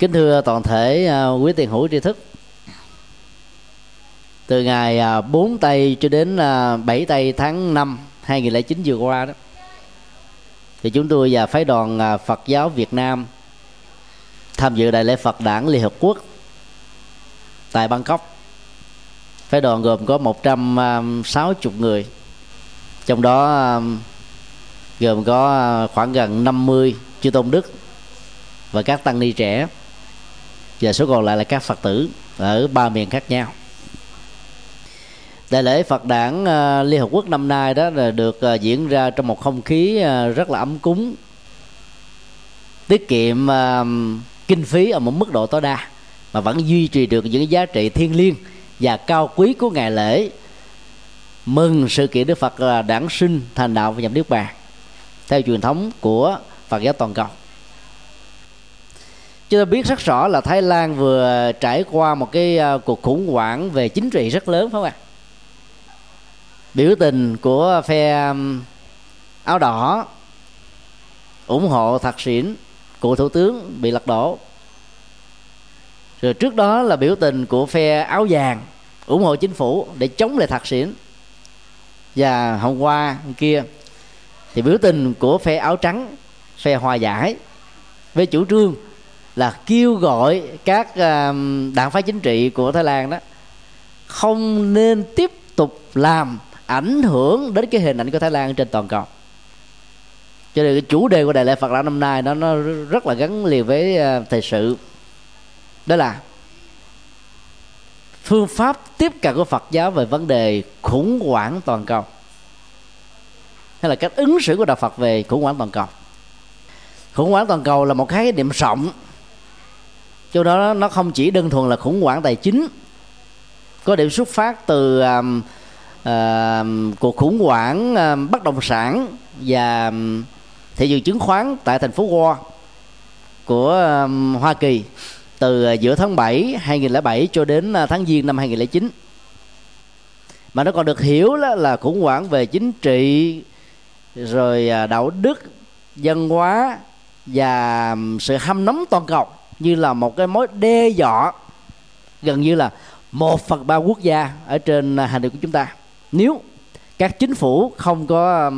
kính thưa toàn thể à, quý tiền hữu tri thức. Từ ngày à, 4 tây cho đến à, 7 tây tháng 5 2009 vừa qua đó, thì chúng tôi và phái đoàn Phật giáo Việt Nam tham dự đại lễ Phật đảng Liên Hợp Quốc tại Bangkok. Phái đoàn gồm có 160 người, trong đó gồm có khoảng gần 50 chư tôn đức và các tăng ni trẻ và số còn lại là các phật tử ở ba miền khác nhau. Đại lễ Phật đản à, Liên Hợp Quốc năm nay đó là được à, diễn ra trong một không khí à, rất là ấm cúng, tiết kiệm kinh phí ở một mức độ tối đa, mà vẫn duy trì được những giá trị thiêng liêng và cao quý của ngày lễ. Mừng sự kiện Đức Phật là đản sinh thành đạo và nhập niết bàn, theo truyền thống của Phật giáo toàn cầu chúng ta biết rất rõ là Thái Lan vừa trải qua một cái ờ, cuộc khủng hoảng về chính trị rất lớn, phải không ạ? Biểu tình của phe áo đỏ ủng hộ thạc xỉn của thủ tướng bị lật đổ. Rồi trước đó là biểu tình của phe áo vàng ủng hộ chính phủ để chống lại thạc xỉn và hôm qua, hôm kia thì biểu tình của phe áo trắng, phe hòa giải với chủ trương là kêu gọi các đảng phái chính trị của thái lan đó không nên tiếp tục làm ảnh hưởng đến cái hình ảnh của thái lan trên toàn cầu. Cho nên cái chủ đề của đại lễ phật giáo năm nay nó nó rất là gắn liền với ờ, thời sự. Đó là phương pháp tiếp cận của Phật giáo về vấn đề khủng hoảng toàn cầu, hay là cách ứng xử của đạo Phật về khủng hoảng toàn cầu. Khủng hoảng toàn cầu là một khái niệm rộng cho đó nó không chỉ đơn thuần là khủng hoảng tài chính có điểm xuất phát từ um, uh, cuộc khủng hoảng uh, bất động sản và um, thị trường chứng khoán tại thành phố Wall của um, Hoa Kỳ từ uh, giữa tháng 7 2007 cho đến uh, tháng Giêng năm 2009 mà nó còn được hiểu là, là khủng hoảng về chính trị rồi uh, đạo đức dân hóa và um, sự hâm nóng toàn cầu như là một cái mối đe dọa, gần như là một phần ba quốc gia ở trên à, hành động của chúng ta. Nếu các chính phủ không có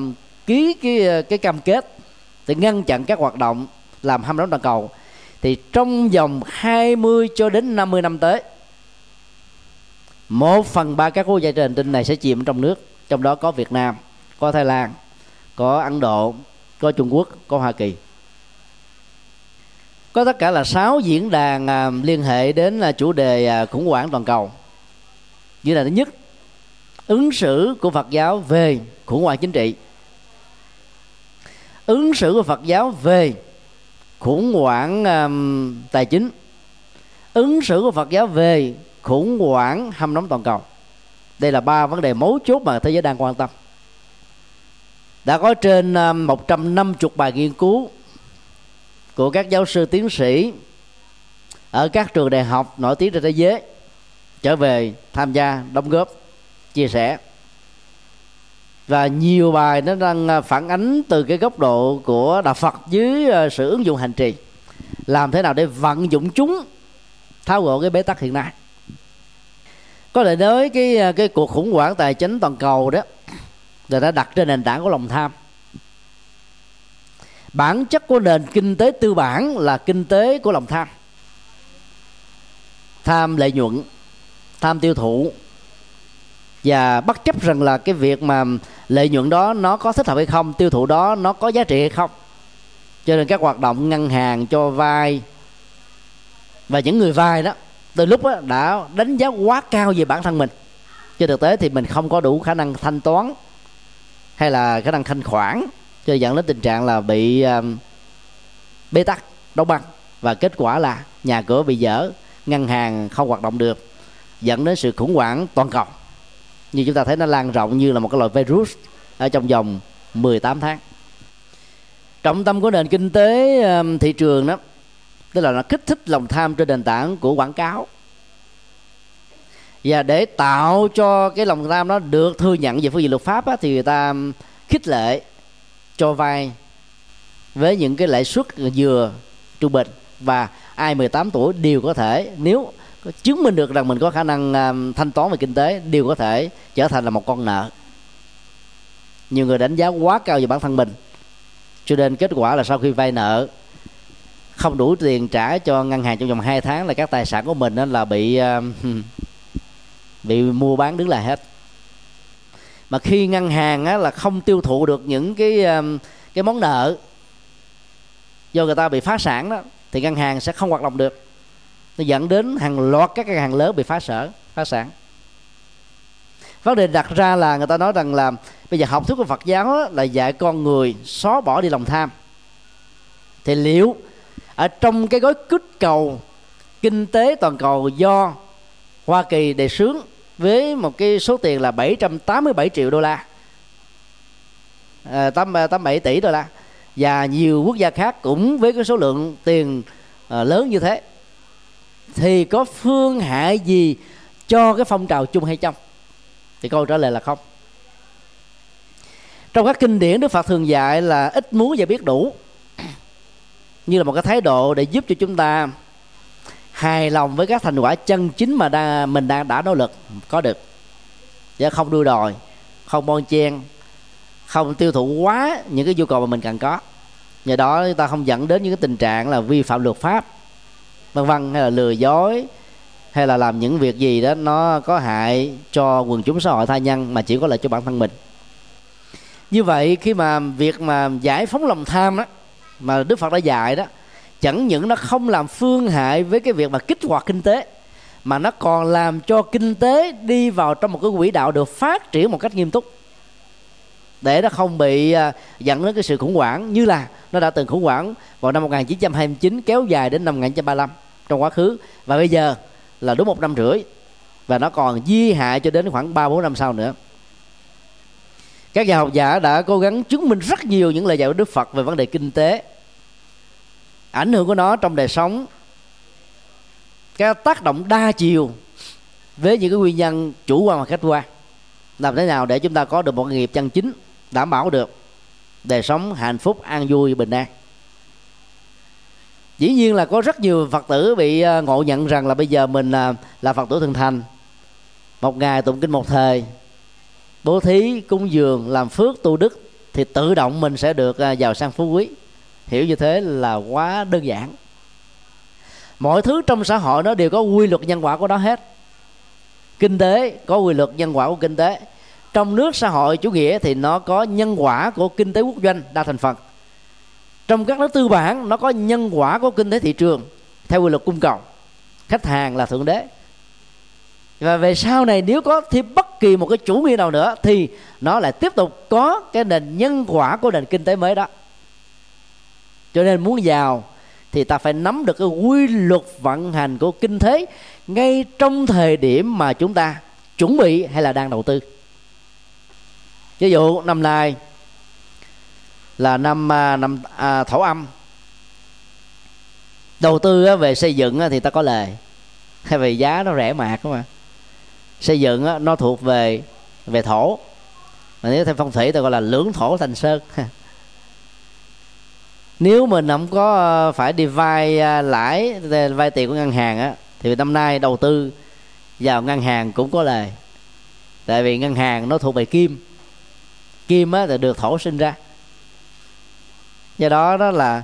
ký cái ờ, cái cam kết để ngăn chặn các hoạt động làm hâm nóng toàn cầu, thì trong vòng 20 cho đến 50 năm tới, một phần ba các quốc gia trên hành tinh này sẽ chìm trong nước. Trong đó có Việt Nam, có Thái Lan, có Ấn Độ, có Trung Quốc, có Hoa Kỳ có tất cả là sáu diễn đàn à, liên hệ đến là chủ đề à, khủng hoảng toàn cầu. Như là thứ nhất ứng xử của Phật giáo về khủng hoảng chính trị. Ứng xử của Phật giáo về khủng hoảng um, tài chính. Ứng xử của Phật giáo về khủng hoảng hâm nóng toàn cầu. Đây là ba vấn đề mấu chốt mà thế giới đang quan tâm. Đã có trên um, 150 bài nghiên cứu của các giáo sư tiến sĩ ở các trường đại học nổi tiếng trên thế giới trở về tham gia đóng góp, chia sẻ. Và nhiều bài nó đang à, phản ánh từ cái góc độ của đạo Phật dưới à, sự ứng dụng hành trì. Làm thế nào để vận dụng chúng, tháo gỡ cái bế tắc hiện nay? Có thể nói cái à, cái cuộc khủng hoảng tài chính toàn cầu đó, người đã đặt trên nền tảng của lòng tham bản chất của nền kinh tế tư bản là kinh tế của lòng tham. Tham lợi nhuận, tham tiêu thụ. Và bất chấp rằng là cái việc mà lợi nhuận đó nó có thích hợp hay không, tiêu thụ đó nó có giá trị hay không. Cho nên các hoạt động ngân hàng cho vay và những người vay đó từ lúc đó đã đánh giá quá cao về bản thân mình. Trên thực tế thì mình không có đủ khả năng thanh toán hay là khả năng thanh khoản cho dẫn đến tình trạng là bị um, bế tắc đóng băng. Và kết quả là nhà cửa bị dở ngân hàng không hoạt động được dẫn đến sự khủng hoảng toàn cầu. Như chúng ta thấy nó lan rộng như là một cái loại virus ở trong vòng 18 tháng. Trọng tâm của nền kinh tế um, thị trường đó tức là nó kích thích lòng tham trên nền tảng của quảng cáo. Và để tạo cho cái lòng tham nó được thừa nhận về phương diện luật pháp á, thì người ta um, khích lệ cho vay với những cái lãi suất vừa trung bình. Và ai 18 tuổi đều có thể, nếu có chứng minh được rằng mình có khả năng à, thanh toán về kinh tế, đều có thể trở thành là một con nợ. Nhiều người đánh giá quá cao về bản thân mình, cho nên kết quả là sau khi vay nợ, không đủ tiền trả cho ngân hàng trong vòng 2 tháng là các tài sản của mình là bị à, bị mua bán đứng lại hết mà khi ngân hàng á, là không tiêu thụ được những cái cái món nợ do người ta bị phá sản đó thì ngân hàng sẽ không hoạt động được. Nó dẫn đến hàng loạt các ngân hàng lớn bị phá sở phá sản. Vấn đề đặt ra là người ta nói rằng là bây giờ học thuyết của Phật giáo là dạy con người xóa bỏ đi lòng tham. Thì liệu ở trong cái gói kích cầu kinh tế toàn cầu do Hoa Kỳ đề xướng với một cái số tiền là 787 triệu đô la. À, 87 à, tỷ đô la. Và nhiều quốc gia khác cũng với cái số lượng tiền à, lớn như thế. Thì có phương hại gì cho cái phong trào chung hay trong thì câu trả lời là không. Trong các kinh điển đức phật thường dạy là ít muốn và biết đủ. Như là một cái thái độ để giúp cho chúng ta hài lòng với các thành quả chân chính mà đa, mình đang đã nỗ lực. Có được. Chứ không đua đòi không bon chen không tiêu thụ quá những cái nhu cầu mà mình cần có. Nhờ đó người ta không dẫn đến những cái tình trạng là vi phạm luật pháp vân vân hay là lừa dối hay là làm những việc gì đó nó có hại cho quần chúng xã hội tha nhân mà chỉ có lợi cho bản thân mình. Như vậy khi mà việc mà giải phóng lòng tham đó mà đức phật đã dạy đó chẳng những nó không làm phương hại với cái việc mà kích hoạt kinh tế, mà nó còn làm cho kinh tế đi vào trong một cái quỹ đạo được phát triển một cách nghiêm túc. Để nó không bị à, dẫn đến cái sự khủng hoảng như là nó đã từng khủng hoảng vào năm 1929 kéo dài đến năm 1935 trong quá khứ. Và bây giờ là đúng một năm rưỡi và nó còn di hại cho đến khoảng ba bốn năm sau nữa. Các nhà học giả đã cố gắng chứng minh rất nhiều những lời dạy của Đức Phật về vấn đề kinh tế ảnh hưởng của nó trong đời sống. Cái tác động đa chiều với những cái nguyên nhân chủ quan và khách quan. Làm thế nào để chúng ta có được một nghiệp chân chính đảm bảo được đời sống hạnh phúc an vui bình an? Dĩ nhiên là có rất nhiều phật tử bị ờ, ngộ nhận rằng là bây giờ mình là, là phật tử thường thành. Một ngày tụng kinh một thời bố thí cúng dường làm phước tu đức thì tự động mình sẽ được ờ, giàu sang phú quý hiểu như thế là quá đơn giản. Mọi thứ trong xã hội nó đều có quy luật nhân quả của nó hết. Kinh tế có quy luật nhân quả của kinh tế. Trong nước xã hội chủ nghĩa thì nó có nhân quả của kinh tế quốc doanh đa thành phần. Trong các nước tư bản, nó có nhân quả của kinh tế thị trường theo quy luật cung cầu. Khách hàng là thượng đế. Và về sau này, nếu có thêm bất kỳ một cái chủ nghĩa nào nữa, thì nó lại tiếp tục có cái nền nhân quả của nền kinh tế mới đó cho nên muốn giàu thì ta phải nắm được cái quy luật vận hành của kinh tế ngay trong thời điểm mà chúng ta chuẩn bị hay là đang đầu tư. Ví dụ năm nay là năm à, năm à, thổ âm. Đầu tư về xây dựng thì ta có lời. Hay về giá nó rẻ mạt mà. Xây dựng nó thuộc về về thổ. Mà nếu theo phong thủy ta gọi là lưỡng thổ thành sơn. nếu mình không có ờ, phải đi vay ờ, lãi ờ, vay tiền của ngân hàng á thì năm nay đầu tư vào ngân hàng cũng có lời. Tại vì ngân hàng nó thuộc về kim. Kim á thì được thổ sinh ra. Do đó đó là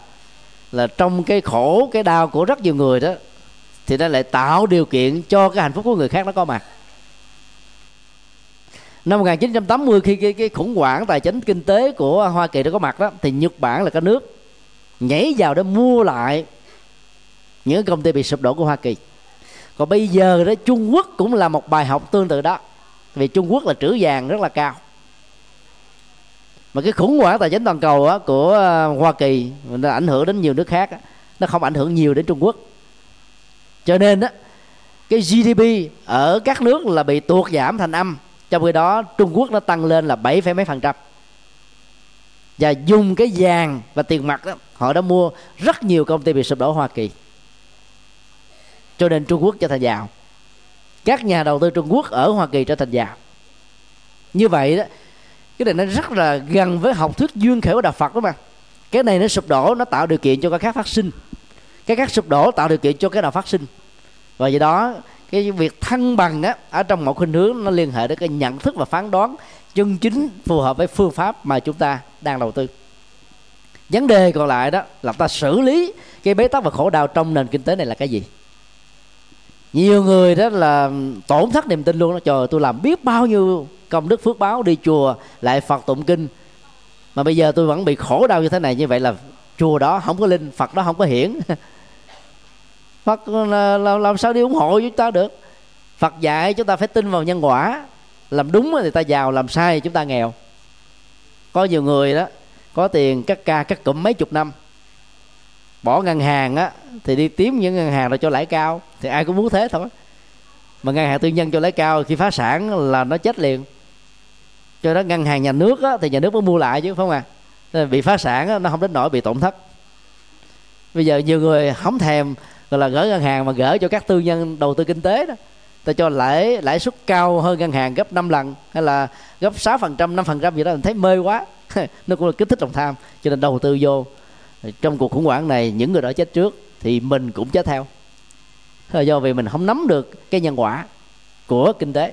là trong cái khổ cái đau của rất nhiều người đó thì nó lại tạo điều kiện cho cái hạnh phúc của người khác nó có mặt. Năm 1980 khi cái, cái khủng hoảng tài chính kinh tế của Hoa Kỳ nó có mặt đó thì Nhật Bản là cái nước nhảy vào để mua lại những công ty bị sụp đổ của Hoa Kỳ. Còn bây giờ đó Trung Quốc cũng là một bài học tương tự đó. Vì Trung Quốc là trữ vàng rất là cao. Mà cái khủng hoảng tài chính toàn cầu á, của ờ, Hoa Kỳ nó ảnh hưởng đến nhiều nước khác á, nó không ảnh hưởng nhiều đến Trung Quốc. Cho nên á, cái GDP ở các nước là bị tuột giảm thành âm. Trong khi đó Trung Quốc nó tăng lên là 7, mấy phần trăm. Và dùng cái vàng và tiền mặt đó họ đã mua rất nhiều công ty bị sụp đổ Hoa Kỳ. Cho nên Trung Quốc trở thành giàu. Các nhà đầu tư Trung Quốc ở Hoa Kỳ trở thành giàu. Như vậy đó, cái này nó rất là gần với học thuyết duyên khởi của đạo Phật đó mà. Cái này nó sụp đổ, nó tạo điều kiện cho cái khác phát sinh. Cái khác sụp đổ tạo điều kiện cho cái nào phát sinh. Và do đó, cái việc thăng bằng á, ở trong một khuynh hướng nó liên hệ đến cái nhận thức và phán đoán chân chính phù hợp với phương pháp mà chúng ta đang đầu tư vấn đề còn lại đó là ta xử lý cái bế tắc và khổ đau trong nền kinh tế này là cái gì? Nhiều người đó là tổn thất niềm tin luôn đó. Trời tôi làm biết bao nhiêu công đức phước báo đi chùa lại phật tụng kinh. Mà bây giờ tôi vẫn bị khổ đau như thế này như vậy là chùa đó không có linh phật đó không có hiển. Phật là, là, làm sao đi ủng hộ chúng ta được? Phật dạy chúng ta phải tin vào nhân quả. Làm đúng thì ta giàu làm sai thì chúng ta nghèo. Có nhiều người đó có tiền cắt ca cắt cụm mấy chục năm. Bỏ ngân hàng á thì đi kiếm những ngân hàng rồi cho lãi cao thì ai cũng muốn thế thôi. Mà ngân hàng tư nhân cho lãi cao khi phá sản là nó chết liền. Cho đó ngân hàng nhà nước á, thì nhà nước mới mua lại chứ không à Nên bị phá sản á, nó không đến nỗi bị tổn thất. Bây giờ nhiều người không thèm gọi là gỡ ngân hàng mà gỡ cho các tư nhân đầu tư kinh tế đó. Ta cho lãi lãi suất cao hơn ngân hàng gấp 5 lần hay là gấp 6 phần trăm năm phần trăm gì đó mình thấy mê quá. nó cũng là kích thích lòng tham cho nên đầu tư vô. Trong cuộc khủng hoảng này những người đó chết trước thì mình cũng chết theo. Là do vì mình không nắm được cái nhân quả của kinh tế.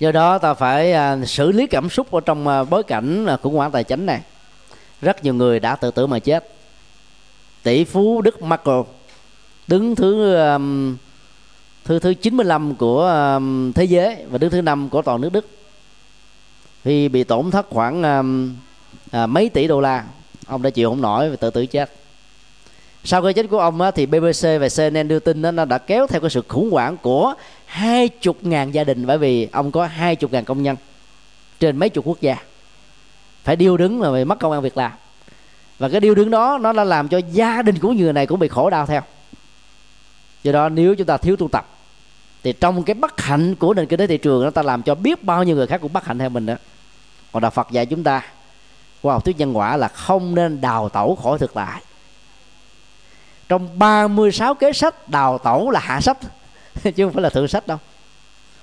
Do đó ta phải à, xử lý cảm xúc ở trong à, bối cảnh à, khủng hoảng tài chính này. Rất nhiều người đã tự tử mà chết. Tỷ phú Đức Marco đứng thứ um, thứ thứ 95 của um, thế giới và đứng thứ năm của toàn nước Đức khi bị tổn thất khoảng à, à, mấy tỷ đô la. Ông đã chịu không nổi và tự tử chết. Sau cái chết của ông á, thì BBC và CNN đưa tin đó, nó đã kéo theo cái sự khủng hoảng của hai chục ngàn gia đình bởi vì ông có hai chục ngàn công nhân trên mấy chục quốc gia. Phải điêu đứng mà bị mất công ăn việc làm. Và cái điêu đứng đó nó đã làm cho gia đình của người này cũng bị khổ đau theo. Do đó nếu chúng ta thiếu tu tập thì trong cái bất hạnh của nền kinh tế thị trường, nó ta làm cho biết bao nhiêu người khác cũng bất hạnh theo mình đó. Còn đạo Phật dạy chúng ta qua học thuyết nhân quả là không nên đào tẩu khỏi thực tại. Trong 36 kế sách, đào tẩu là hạ sách, chứ không phải là thượng sách đâu.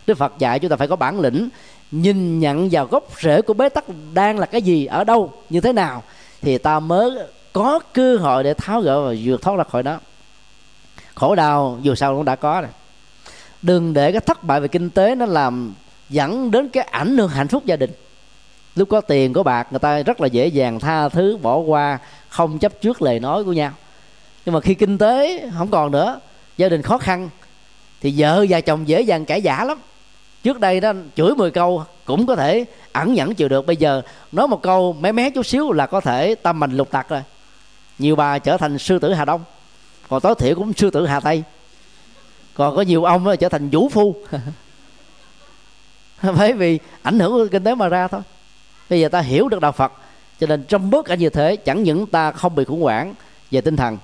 Đức Phật dạy chúng ta phải có bản lĩnh, nhìn nhận vào gốc rễ của bế tắc đang là cái gì, ở đâu, như thế nào, thì ta mới có cơ hội để tháo gỡ và vượt thoát ra khỏi đó. Khổ đau dù sao cũng đã có rồi đừng để cái thất bại về kinh tế nó làm dẫn đến cái ảnh hưởng hạnh phúc gia đình. Lúc có tiền, có bạc, người ta rất là dễ dàng tha thứ, bỏ qua, không chấp trước lời nói của nhau. Nhưng mà khi kinh tế không còn nữa, gia đình khó khăn, thì vợ và chồng dễ dàng cãi giả lắm. Trước đây đó, chửi 10 câu cũng có thể ẩn nhẫn chịu được. Bây giờ nói một câu mé mé chút xíu là có thể tâm mình lục tặc rồi. Nhiều bà trở thành sư tử hà đông, còn tối thiểu cũng sư tử hà tây còn có nhiều ông trở thành vũ phu. Bởi vì ảnh hưởng của kinh tế mà ra thôi. Bây giờ ta hiểu được đạo phật cho nên trong bối cảnh như thế chẳng những ta không bị khủng hoảng về tinh thần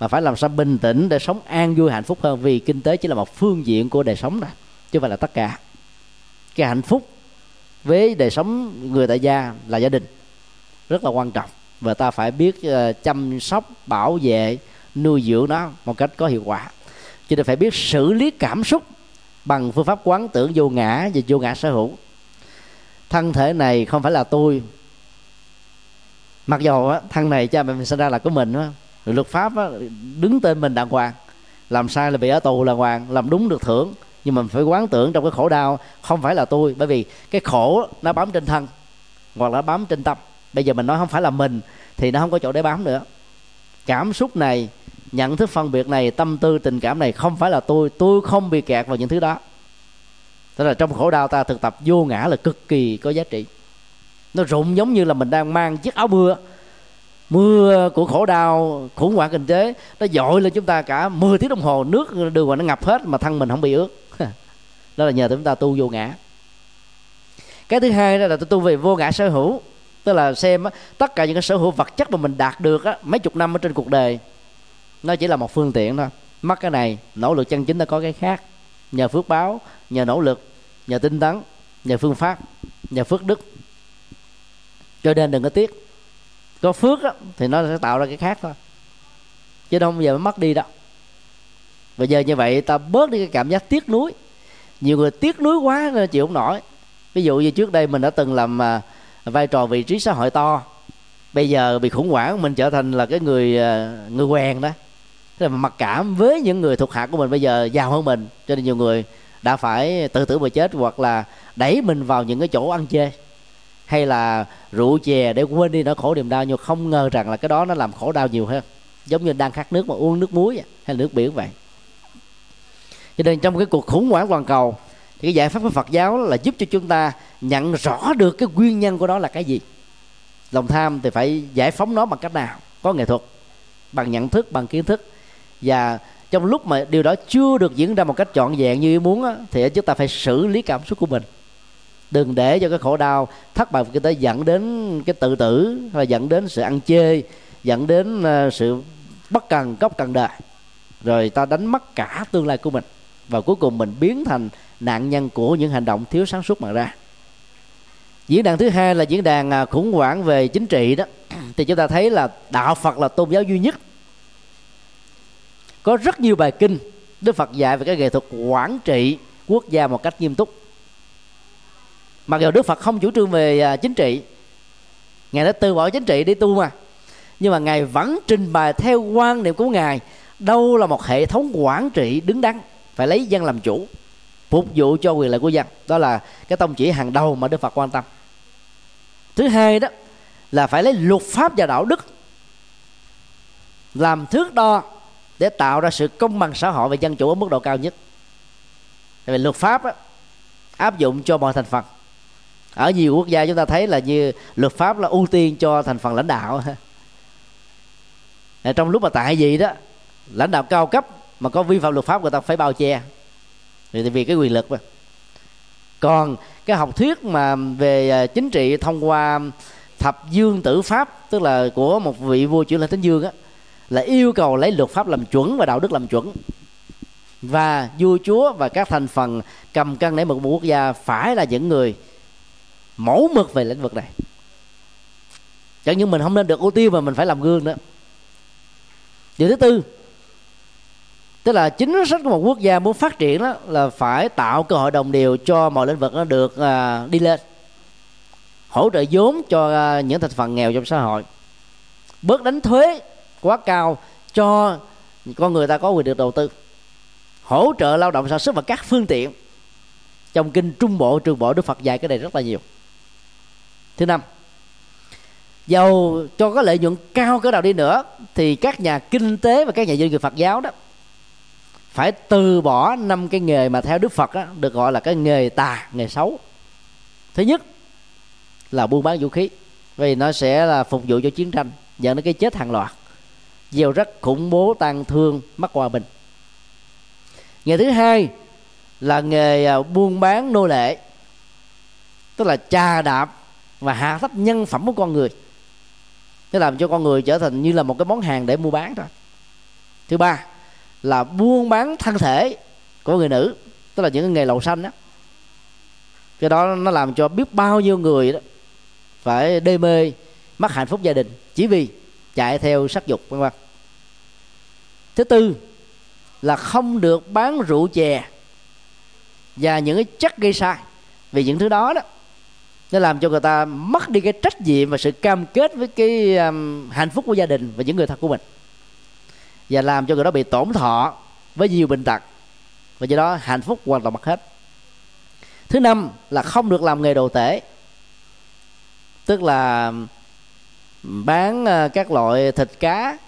mà phải làm sao bình tĩnh để sống an vui hạnh phúc hơn vì kinh tế chỉ là một phương diện của đời sống đó chứ không phải là tất cả. Cái hạnh phúc với đời sống người tại gia là gia đình rất là quan trọng. Và ta phải biết uh, chăm sóc bảo vệ nuôi dưỡng nó một cách có hiệu quả cho nên phải biết xử lý cảm xúc bằng phương pháp quán tưởng vô ngã và vô ngã sở hữu. Thân thể này không phải là tôi. Mặc dù á, thân này cha mẹ mình sinh ra là của mình á, luật pháp á, đứng tên mình đàng hoàng. Làm sai là bị ở tù là hoàng làm đúng được thưởng. Nhưng mình phải quán tưởng trong cái khổ đau không phải là tôi. Bởi vì cái khổ nó bám trên thân hoặc là bám trên tâm. Bây giờ mình nói không phải là mình thì nó không có chỗ để bám nữa. Cảm xúc này nhận thức phân biệt này tâm tư tình cảm này không phải là tôi tôi không bị kẹt vào những thứ đó. Tức là trong khổ đau ta thực tập vô ngã là cực kỳ có giá trị. Nó rụng giống như là mình đang mang chiếc áo mưa. Mưa của khổ đau khủng hoảng kinh tế nó dội lên chúng ta cả 10 tiếng đồng hồ nước đường mà nó ngập hết mà thân mình không bị ướt. Đó là nhờ chúng ta tu vô ngã. Cái thứ hai đó là tôi tu về vô ngã sở hữu. Tức là xem tất cả những cái sở hữu vật chất mà mình đạt được á, mấy chục năm ở trên cuộc đời nó chỉ là một phương tiện thôi. Mất cái này nỗ lực chân chính nó có cái khác. Nhờ phước báo nhờ nỗ lực nhờ tinh tấn nhờ phương pháp nhờ phước đức. Cho nên đừng có tiếc. Có phước á, thì nó sẽ tạo ra cái khác thôi. Chứ không giờ mới mất đi đâu. Bây giờ như vậy ta bớt đi cái cảm giác tiếc nuối. Nhiều người tiếc nuối quá nên chịu không nổi. Ví dụ như trước đây mình đã từng làm à, vai trò vị trí xã hội to. Bây giờ bị khủng hoảng mình trở thành là cái người à, người quen đó tức là mặc cảm với những người thuộc hạ của mình bây giờ giàu hơn mình, cho nên nhiều người đã phải tự tử mà chết hoặc là đẩy mình vào những cái chỗ ăn chê. Hay là rượu chè để quên đi nỗi khổ niềm đau, nhưng không ngờ rằng là cái đó nó làm khổ đau nhiều hơn. Giống như đang khát nước mà uống nước muối hay là nước biển vậy. Cho nên trong cái cuộc khủng hoảng toàn cầu, thì cái giải pháp của Phật giáo là giúp cho chúng ta nhận rõ được cái nguyên nhân của nó là cái gì. Lòng tham thì phải giải phóng nó bằng cách nào? Có nghệ thuật, bằng nhận thức, bằng kiến thức và trong lúc mà điều đó chưa được diễn ra một cách trọn vẹn như ý muốn á, thì chúng ta phải xử lý cảm xúc của mình. Đừng để cho cái khổ đau thất bại kinh tế dẫn đến cái tự tử và dẫn đến sự ăn chê dẫn đến ờ, sự bất cần cốc cần đời. Rồi ta đánh mất cả tương lai của mình và cuối cùng mình biến thành nạn nhân của những hành động thiếu sáng suốt mà ra. Diễn đàn thứ hai là diễn đàn à, khủng hoảng về chính trị đó. Thì chúng ta thấy là đạo phật là tôn giáo duy nhất có rất nhiều bài kinh đức phật dạy về cái nghệ thuật quản trị quốc gia một cách nghiêm túc. Mặc dù đức phật không chủ trương về à, chính trị, ngài đã từ bỏ chính trị đi tu mà. Nhưng mà ngài vẫn trình bày theo quan niệm của ngài, đâu là một hệ thống quản trị đứng đắn, phải lấy dân làm chủ, phục vụ cho quyền lợi của dân. Đó là cái tông chỉ hàng đầu mà đức phật quan tâm. Thứ hai đó là phải lấy luật pháp và đạo đức làm thước đo để tạo ra sự công bằng xã hội và dân chủ ở mức độ cao nhất. Vì luật pháp á, áp dụng cho mọi thành phần. Ở nhiều quốc gia chúng ta thấy là như luật pháp là ưu tiên cho thành phần lãnh đạo trong lúc mà tại gì đó lãnh đạo cao cấp mà có vi phạm luật pháp người ta phải bao che. Vì vì cái quyền lực mà. Còn cái học thuyết mà về à, chính trị thông qua thập dương tử pháp tức là của một vị vua chuyển lên thánh dương á là yêu cầu lấy luật pháp làm chuẩn và đạo đức làm chuẩn. Và vua chúa và các thành phần cầm cân để một quốc gia phải là những người mẫu mực về lĩnh vực này. Chẳng những mình không nên được ưu tiên mà mình phải làm gương nữa. Điều thứ tư tức là chính sách của một quốc gia muốn phát triển đó là phải tạo cơ hội đồng đều cho mọi lĩnh vực nó được à, đi lên hỗ trợ vốn cho à, những thành phần nghèo trong xã hội. Bớt đánh thuế quá cao cho con người ta có quyền được đầu tư, hỗ trợ lao động sản xuất và các phương tiện. Trong kinh trung bộ, trường bộ, đức phật dạy cái này rất là nhiều. Thứ năm dầu cho có lợi nhuận cao cỡ nào đi nữa thì các nhà kinh tế và các nhà doanh nghiệp phật giáo đó phải từ bỏ năm cái nghề mà theo đức phật đó được gọi là cái nghề tà, nghề xấu. Thứ nhất là buôn bán vũ khí, vì nó sẽ là phục vụ cho chiến tranh, dẫn đến cái chết hàng loạt gieo rất khủng bố tăng thương mất hòa bình. Nghề thứ hai là nghề à, buôn bán nô lệ, tức là trà đạp và hạ thấp nhân phẩm của con người. Nó làm cho con người trở thành như là một cái món hàng để mua bán thôi. Thứ ba là buôn bán thân thể của người nữ, tức là những cái nghề lầu xanh đó. Cái đó nó làm cho biết bao nhiêu người đó phải đê mê mất hạnh phúc gia đình. Chỉ vì chạy theo sắc dục vân vân. Thứ tư là không được bán rượu chè và những cái chất gây sai. Vì những thứ đó đó nó làm cho người ta mất đi cái trách nhiệm và sự cam kết với cái um, hạnh phúc của gia đình và những người thân của mình. Và làm cho người đó bị tổn thọ với nhiều bệnh tật. Và do đó hạnh phúc hoàn toàn mất hết. Thứ năm là không được làm nghề đồ tể. Tức là bán ờ, các loại thịt cá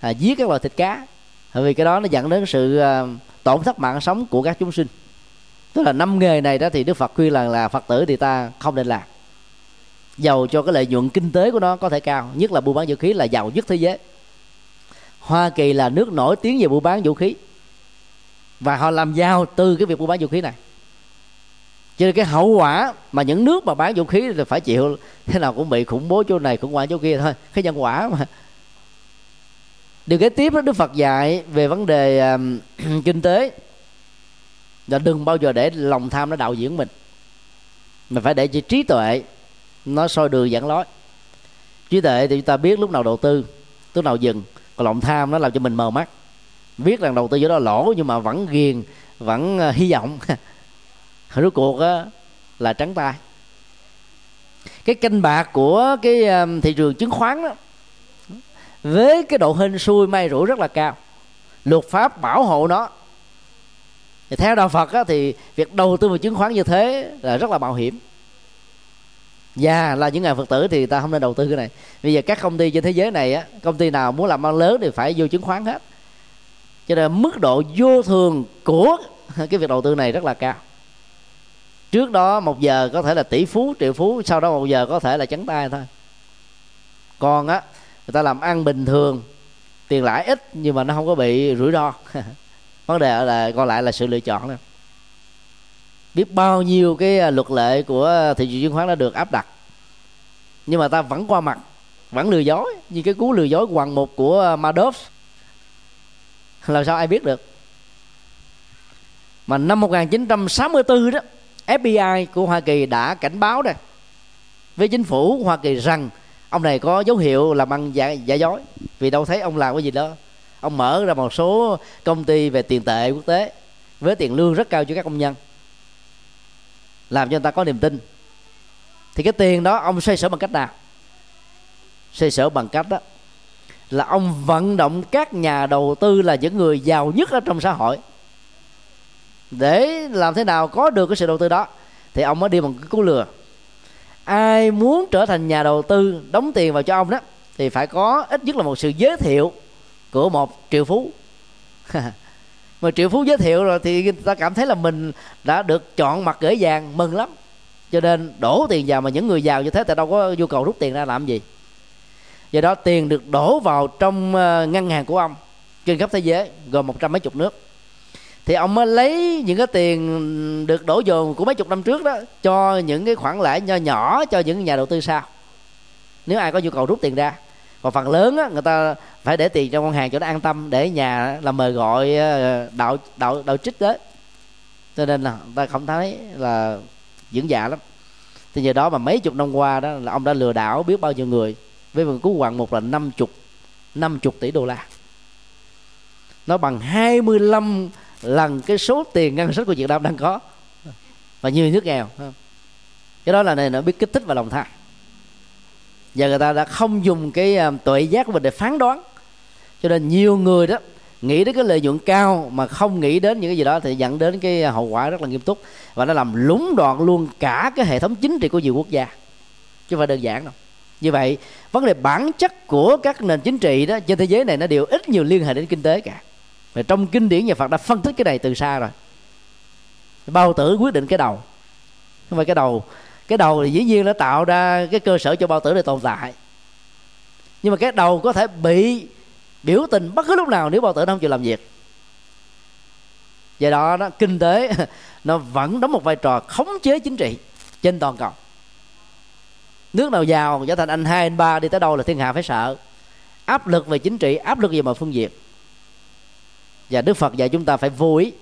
à, giết các loại thịt cá. Bởi vì cái đó nó dẫn đến sự ờ, tổn thất mạng sống của các chúng sinh. Tức là năm nghề này đó thì đức phật khuyên là là phật tử thì ta không nên làm. Giàu cho cái lợi nhuận kinh tế của nó có thể cao nhất là buôn bán vũ khí là giàu nhất thế giới. Hoa kỳ là nước nổi tiếng về buôn bán vũ khí. Và họ làm giàu từ cái việc buôn bán vũ khí này cho nên cái hậu quả mà những nước mà bán vũ khí thì phải chịu. Thế nào cũng bị khủng bố chỗ này khủng hoảng chỗ kia thôi. Cái nhân quả mà. Điều kế tiếp đó đức phật dạy về vấn đề um, kinh tế. Là đừng bao giờ để lòng tham nó đạo diễn mình. Mình phải để cho trí tuệ nó soi đường dẫn lối. Trí tuệ thì chúng ta biết lúc nào đầu tư lúc nào dừng. Còn lòng tham nó làm cho mình mờ mắt. Biết rằng đầu tư chỗ đó lỗ nhưng mà vẫn ghiền vẫn uh, hy vọng. rốt cuộc á, là trắng tay. Cái canh bạc của cái thị trường chứng khoán đó với cái độ hên xui may rủi rất là cao. Luật pháp bảo hộ nó. Thì theo đạo Phật á, thì việc đầu tư vào chứng khoán như thế là rất là mạo hiểm. Và là những ngài Phật tử thì ta không nên đầu tư cái này. Bây giờ các công ty trên thế giới này á công ty nào muốn làm ăn lớn thì phải vô chứng khoán hết. Cho nên mức độ vô thường của cái việc đầu tư này rất là cao trước đó một giờ có thể là tỷ phú, triệu phú, sau đó một giờ có thể là trắng tay thôi. Còn á, người ta làm ăn bình thường, tiền lãi ít nhưng mà nó không có bị rủi ro. Vấn đề là còn lại là sự lựa chọn nữa biết bao nhiêu cái à, luật lệ của thị trường chứng khoán đã được áp đặt. Nhưng mà ta vẫn qua mặt, vẫn lừa dối, như cái cú lừa dối hoàng mục của à, Madoff. Làm sao ai biết được? Mà năm 1964 đó FBI của Hoa Kỳ đã cảnh báo đây. Với chính phủ Hoa Kỳ rằng ông này có dấu hiệu làm ăn giả, giả dối. Vì đâu thấy ông làm cái gì đó. Ông mở ra một số công ty về tiền tệ quốc tế với tiền lương rất cao cho các công nhân. Làm cho người ta có niềm tin. Thì cái tiền đó ông xoay sở bằng cách nào? Xoay sở bằng cách đó là ông vận động các nhà đầu tư là những người giàu nhất ở trong xã hội để làm thế nào có được cái sự đầu tư đó, thì ông mới đi bằng cái cú lừa. Ai muốn trở thành nhà đầu tư đóng tiền vào cho ông đó, thì phải có ít nhất là một sự giới thiệu của một triệu phú. Mà triệu phú giới thiệu rồi thì người ta cảm thấy là mình đã được chọn mặt gửi vàng, mừng lắm. Cho nên đổ tiền vào mà những người giàu như thế tại đâu có nhu cầu rút tiền ra làm gì. Do đó tiền được đổ vào trong ờ, ngân hàng của ông trên khắp thế giới, gồm một trăm mấy chục nước thì ông mới lấy những cái tiền được đổ dồn của mấy chục năm trước đó cho những cái khoản lãi nho nhỏ cho những nhà đầu tư sau. Nếu ai có nhu cầu rút tiền ra. Còn phần lớn á, người ta phải để tiền trong ngân hàng cho nó an tâm để nhà là mời gọi ờ, đạo đạo đạo trích đấy cho nên là ta không thấy là dưỡng dạ lắm. Thì nhờ đó mà mấy chục năm qua đó là ông đã lừa đảo biết bao nhiêu người với một cú hoàng một là năm chục năm chục tỷ đô la. Nó bằng 25 lần cái số tiền ngân sách của Việt Nam đang có. Và nhiều nước nghèo cái đó là này, nó biết kích thích và lòng tham. Và người ta đã không dùng cái à, tuệ giác của mình để phán đoán. Cho nên nhiều người đó nghĩ đến cái lợi nhuận cao mà không nghĩ đến những cái gì đó thì dẫn đến cái hậu quả rất là nghiêm túc. Và nó làm lúng đoạn luôn cả cái hệ thống chính trị của nhiều quốc gia. Chứ không phải đơn giản đâu. Như vậy, vấn đề bản chất của các nền chính trị đó trên thế giới này nó đều ít nhiều liên hệ đến kinh tế cả và trong kinh điển nhà Phật đã phân tích cái này từ xa rồi. Bao tử quyết định cái đầu. Không phải cái đầu. Cái đầu thì dĩ nhiên nó tạo ra cái cơ sở cho bao tử để tồn tại. Nhưng mà cái đầu có thể bị biểu tình bất cứ lúc nào nếu bao tử nó không chịu làm việc. Do đó nó kinh tế nó vẫn đóng một vai trò khống chế chính trị trên toàn cầu. Nước nào giàu trở thành anh hai, anh ba đi tới đâu là thiên hạ phải sợ. Áp lực về chính trị, áp lực về mọi phương diện và đức phật dạy chúng ta phải vô ý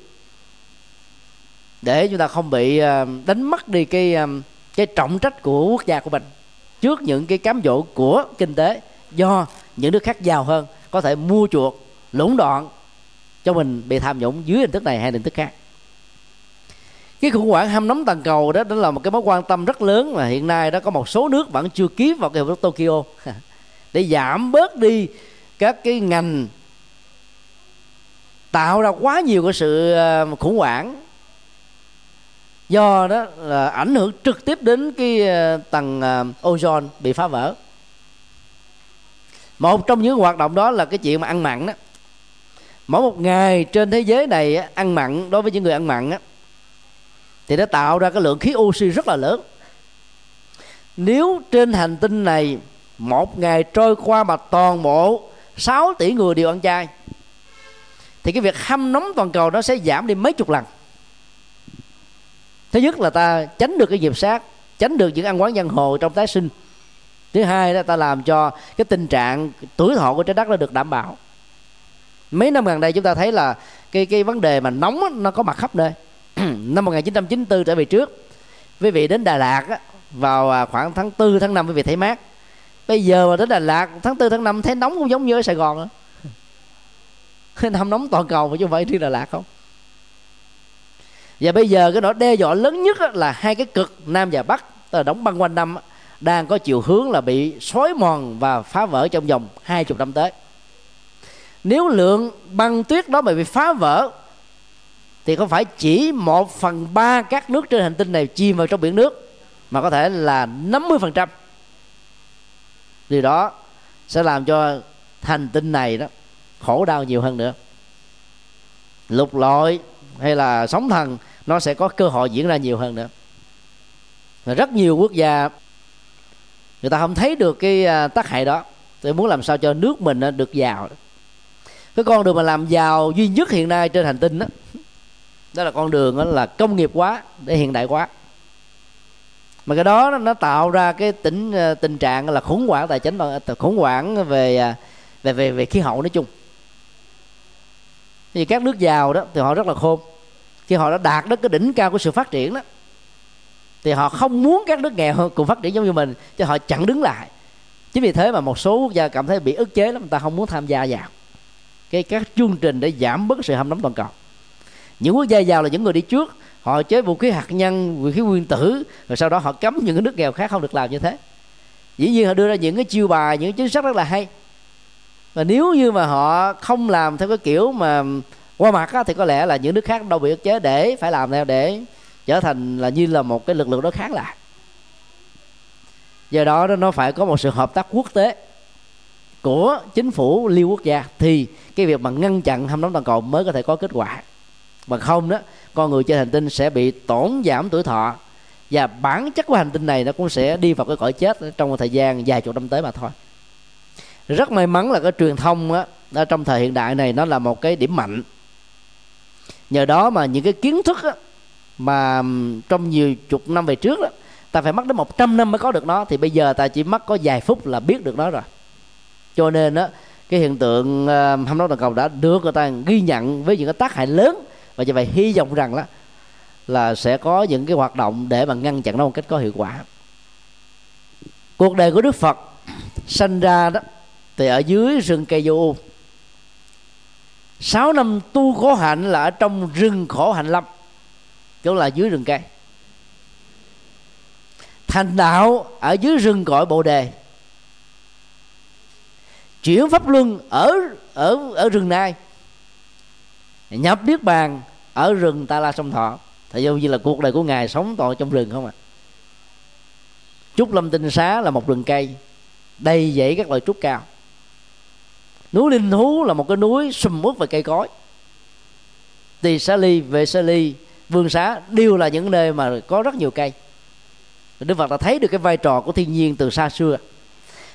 để chúng ta không bị ờ, đánh mất đi cái ờ, cái trọng trách của quốc gia của mình. Trước những cái cám dỗ của kinh tế do những nước khác giàu hơn có thể mua chuộc, lũng đoạn cho mình bị tham nhũng dưới hình thức này hay hình thức khác. Cái khủng hoảng ham nóng toàn cầu đó đó là một cái mối quan tâm rất lớn mà hiện nay đó có một số nước vẫn chưa ký vào cái hiệp ước Tokyo. Để giảm bớt đi các cái ngành tạo ra quá nhiều cái sự ờ, khủng hoảng. Do đó là ảnh hưởng trực tiếp đến cái ờ, tầng ờ, ozone bị phá vỡ. Một trong những hoạt động đó là cái chuyện mà ăn mặn đó. Mỗi một ngày trên thế giới này ăn mặn, đối với những người ăn mặn á, thì nó tạo ra cái lượng khí oxy rất là lớn. Nếu trên hành tinh này một ngày trôi qua mà toàn bộ 6 tỷ người đều ăn chay thì cái việc hâm nóng toàn cầu nó sẽ giảm đi mấy chục lần. Thứ nhất là ta tránh được cái nghiệp sát tránh được những ăn quán giang hồ trong tái sinh. Thứ hai là ta làm cho cái tình trạng tuổi thọ của trái đất nó được đảm bảo. Mấy năm gần đây chúng ta thấy là cái cái vấn đề mà nóng nó có mặt khắp nơi. Năm 1994 trở về trước quý vị đến Đà Lạt á, vào à, khoảng tháng 4 tháng 5 quý vị thấy mát. Bây giờ mà đến Đà Lạt tháng 4 tháng 5 thấy nóng cũng giống như ở Sài Gòn đó năm nóng toàn cầu mà chứ không phải riêng Đà Lạt không? Và bây giờ cái nỗi đe dọa lớn nhất là hai cái cực, nam và bắc, tức là đóng băng quanh năm đang có chiều hướng là bị xói mòn và phá vỡ trong vòng hai chục năm tới. Nếu lượng băng tuyết đó mà bị phá vỡ, thì không phải chỉ một phần ba các nước trên hành tinh này chìm vào trong biển nước, mà có thể là 50% điều đó sẽ làm cho hành tinh này đó khổ đau nhiều hơn nữa. Lục lội hay là sóng thần, nó sẽ có cơ hội diễn ra nhiều hơn nữa. Rất nhiều quốc gia, người ta không thấy được cái à, tác hại đó. Tôi muốn làm sao cho nước mình à, được giàu. Cái con đường mà làm giàu duy nhất hiện nay trên hành tinh đó đó là con đường đó là công nghiệp quá để hiện đại quá mà cái đó nó tạo ra cái tình à, tình trạng là khủng hoảng tài chính khủng hoảng về về về về khí hậu nói chung thì các nước giàu đó, thì họ rất là khôn. Khi họ đã đạt đến cái đỉnh cao của sự phát triển đó, thì họ không muốn các nước nghèo cùng phát triển giống như mình, cho họ chặn đứng lại. Chính vì thế mà một số quốc gia cảm thấy bị ức chế lắm, người ta không muốn tham gia vào. Cái, các chương trình để giảm bớt sự hâm nóng toàn cầu. Những quốc gia giàu là những người đi trước, họ chế vũ khí hạt nhân, vũ khí nguyên tử, rồi sau đó họ cấm những cái nước nghèo khác không được làm như thế. Dĩ nhiên họ đưa ra những cái chiêu bài, những chính sách rất là hay và nếu như mà họ không làm theo cái kiểu mà qua mặt á, thì có lẽ là những nước khác đâu bị ức chế để phải làm theo để trở thành là như là một cái lực lượng đó kháng lại. Do đó nó phải có một sự hợp tác quốc tế của chính phủ liên quốc gia thì cái việc mà ngăn chặn hâm nóng toàn cầu mới có thể có kết quả. Mà không đó con người trên hành tinh sẽ bị tổn giảm tuổi thọ và bản chất của hành tinh này nó cũng sẽ đi vào cái cõi chết trong một thời gian vài chục năm tới mà thôi rất may mắn là cái truyền thông á ở trong thời hiện đại này nó là một cái điểm mạnh. Nhờ đó mà những cái kiến thức á, mà trong nhiều chục năm về trước đó ta phải mất đến 100 năm mới có được nó thì bây giờ ta chỉ mất có vài phút là biết được nó rồi. Cho nên á cái hiện tượng uh, hâm nóng toàn cầu đã được người ta ghi nhận với những cái tác hại lớn và như vậy hy vọng rằng đó là sẽ có những cái hoạt động để mà ngăn chặn nó một cách có hiệu quả. Cuộc đời của đức phật sanh ra đó thì ở dưới rừng cây vô sáu năm tu khổ hạnh là ở trong rừng khổ hạnh lâm chỗ là dưới rừng cây. Thành đạo ở dưới rừng cội bồ đề. Chuyển pháp luân ở ở ở rừng nai nhập niết bàn ở rừng ta la sông thọ. Thì giống như là cuộc đời của ngài, sống toàn trong rừng không à? Trúc lâm tinh xá là một rừng cây đầy dãy các loại trúc cao núi linh thú là một cái núi sùm mướt về cây cối. Tỳ xá ly vệ xá ly vương xá đều là những nơi mà có rất nhiều cây. Đức phật đã thấy được cái vai trò của thiên nhiên từ xa xưa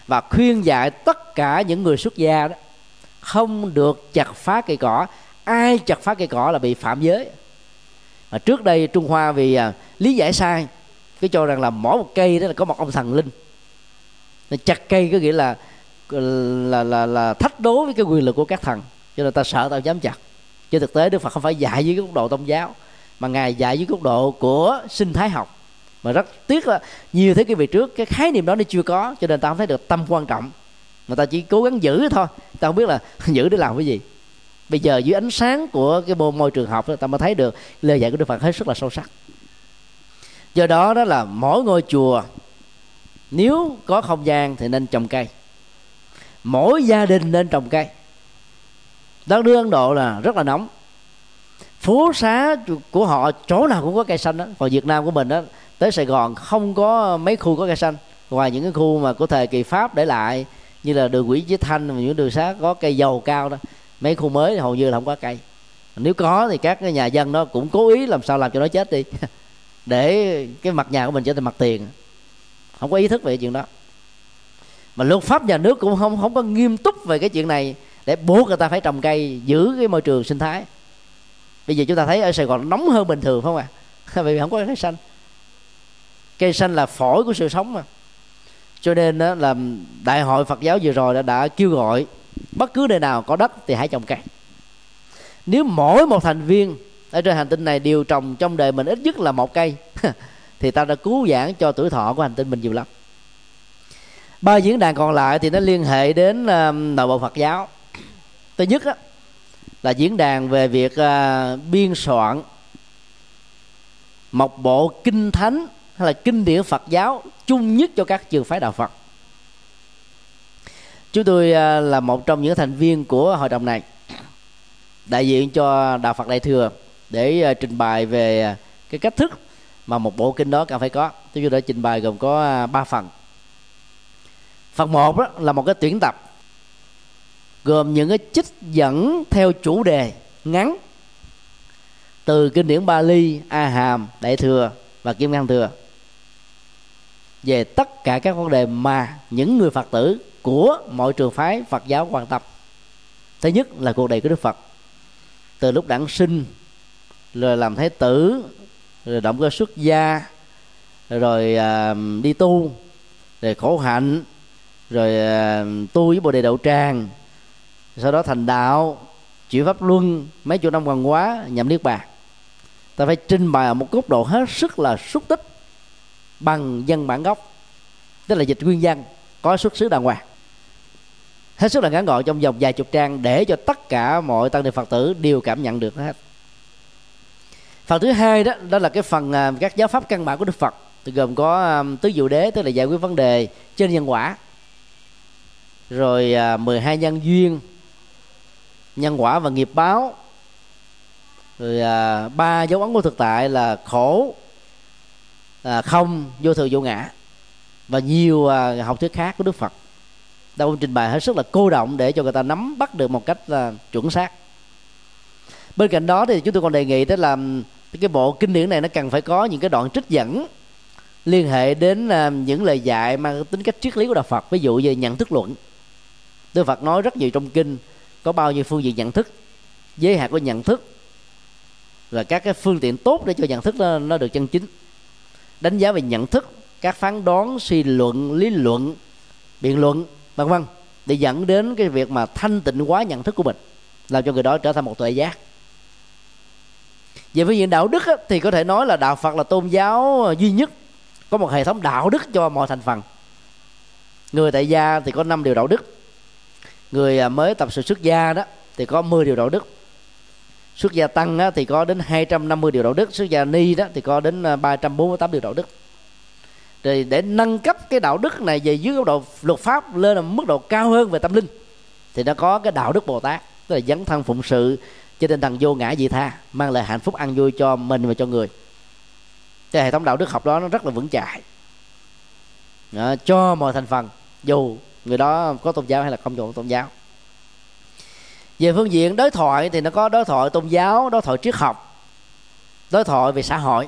và khuyên dạy tất cả những người xuất gia đó không được chặt phá cây cỏ. Ai chặt phá cây cỏ là bị phạm giới. Mà trước đây trung hoa vì à, lý giải sai cứ cho rằng là mỗi một cây đó là có một ông thần linh. Chặt cây có nghĩa là là là là thách đố với cái quyền lực của các thần. Cho nên ta sợ tao dám chặt. Chứ thực tế đức phật không phải dạy dưới góc độ tôn giáo mà ngài dạy dưới góc độ của sinh thái học. Mà rất tiếc là nhiều thế kỷ về trước cái khái niệm đó nó chưa có cho nên ta không thấy được tâm quan trọng. Mà ta chỉ cố gắng giữ thôi. Ta không biết là giữ để làm cái gì. Bây giờ dưới ánh sáng của cái môi, môi trường học ta mới thấy được lời dạy của đức phật hết sức là sâu sắc. Do đó đó là mỗi ngôi chùa nếu có không gian thì nên trồng cây mỗi gia đình nên trồng cây. Đất nước ấn độ là rất là nóng. Phố xá của họ, chỗ nào cũng có cây xanh đó. Còn việt nam của mình đó, tới sài gòn không có mấy khu có cây xanh. Ngoài những cái khu mà của thời kỳ pháp để lại, như là đường Quỹ Chí thanh và những đường xá có cây dầu cao đó, mấy khu mới thì hầu như là không có cây. Nếu có thì các cái nhà dân nó cũng cố ý làm sao làm cho nó chết đi. Để cái mặt nhà của mình trở thành mặt tiền. Không có ý thức về chuyện đó mà luật pháp nhà nước cũng không không có nghiêm túc về cái chuyện này để buộc người ta phải trồng cây giữ cái môi trường sinh thái. Bây giờ chúng ta thấy ở sài gòn nóng hơn bình thường phải không ạ à? vì không có cây xanh. Cây xanh là phổi của sự sống mà. Cho nên đó là đại hội phật giáo vừa rồi đã, đã kêu gọi bất cứ nơi nào có đất thì hãy trồng cây. Nếu mỗi một thành viên ở trên hành tinh này đều trồng trong đời mình ít nhất là một cây thì ta đã cứu vãn cho tuổi thọ của hành tinh mình nhiều lắm ba diễn đàn còn lại thì nó liên hệ đến um, nội bộ phật giáo. Thứ nhất đó, là diễn đàn về việc uh, biên soạn một bộ kinh thánh hay là kinh điển phật giáo chung nhất cho các trường phái đạo phật. Chúng tôi uh, là một trong những thành viên của hội đồng này đại diện cho đạo Phật Đại thừa để uh, trình bày về cái cách thức mà một bộ kinh đó cần phải có. Chúng tôi đã trình bày gồm có ba phần phần một đó là một cái tuyển tập gồm những cái trích dẫn theo chủ đề ngắn từ kinh điển Bali, A Hàm, Đại thừa và Kim Cang thừa về tất cả các vấn đề mà những người Phật tử của mọi trường phái Phật giáo quan tâm. Thứ nhất là cuộc đời của Đức Phật. Từ lúc đản sinh rồi làm thái tử rồi động cơ xuất gia rồi à, đi tu rồi khổ hạnh rồi ờ, tu với bồ đề đậu tràng, sau đó thành đạo, chuyển pháp luân, mấy chục năm hoàng hóa, nhậm niết bàn. Ta phải trình bày ở một góc độ hết sức là xúc tích bằng dân bản gốc, tức là dịch nguyên văn, có xuất xứ đàng hoàng. Hết sức là ngắn gọn trong vòng vài chục trang để cho tất cả mọi tăng ni phật tử đều cảm nhận được hết. Phần thứ hai đó đó là cái phần ờ, các giáo pháp căn bản của đức phật, thì gồm có tứ diệu đế, tức là giải quyết vấn đề trên nhân quả rồi à, uh, 12 nhân duyên nhân quả và nghiệp báo. Rồi à, ba dấu ấn của thực tại là khổ à, không vô thường vô ngã. Và nhiều à, học thuyết khác của đức phật. Đã ông trình bày hết sức là cô động để cho người ta nắm bắt được một cách là chuẩn xác. Bên cạnh đó thì chúng tôi còn đề nghị đó là cái bộ kinh điển này nó cần phải có những cái đoạn trích dẫn liên hệ đến à, những lời dạy mang tính cách triết lý của đạo Phật. Ví dụ như nhận thức luận. Đức Phật nói rất nhiều trong kinh có bao nhiêu phương diện nhận thức giới hạn của nhận thức và các cái phương tiện tốt để cho nhận thức nó, nó được chân chính. Đánh giá về nhận thức các phán đoán suy luận lý luận biện luận vân vân để dẫn đến cái việc mà thanh tịnh hóa nhận thức của mình làm cho người đó trở thành một tuệ giác. Về phương diện đạo đức á, thì có thể nói là đạo phật là tôn giáo duy nhất có một hệ thống đạo đức cho mọi thành phần. Người tại gia thì có năm điều đạo đức người à, mới tập sự xuất gia đó thì có 10 điều đạo đức. Xuất gia tăng á, thì có đến 250 điều đạo đức. Xuất gia ni đó thì có đến à, 348 điều đạo đức. Rồi để nâng cấp cái đạo đức này về dưới góc độ luật pháp lên là mức độ cao hơn về tâm linh thì nó có cái đạo đức bồ tát tức là dấn thân phụng sự trên tinh thần vô ngã dị tha mang lại hạnh phúc ăn vui cho mình và cho người. Cái hệ thống đạo đức học đó nó rất là vững chãi. Đó, cho mọi thành phần dù người đó có tôn giáo hay là không có tôn giáo? Về phương diện đối thoại thì nó có đối thoại tôn giáo, đối thoại triết học, đối thoại về xã hội.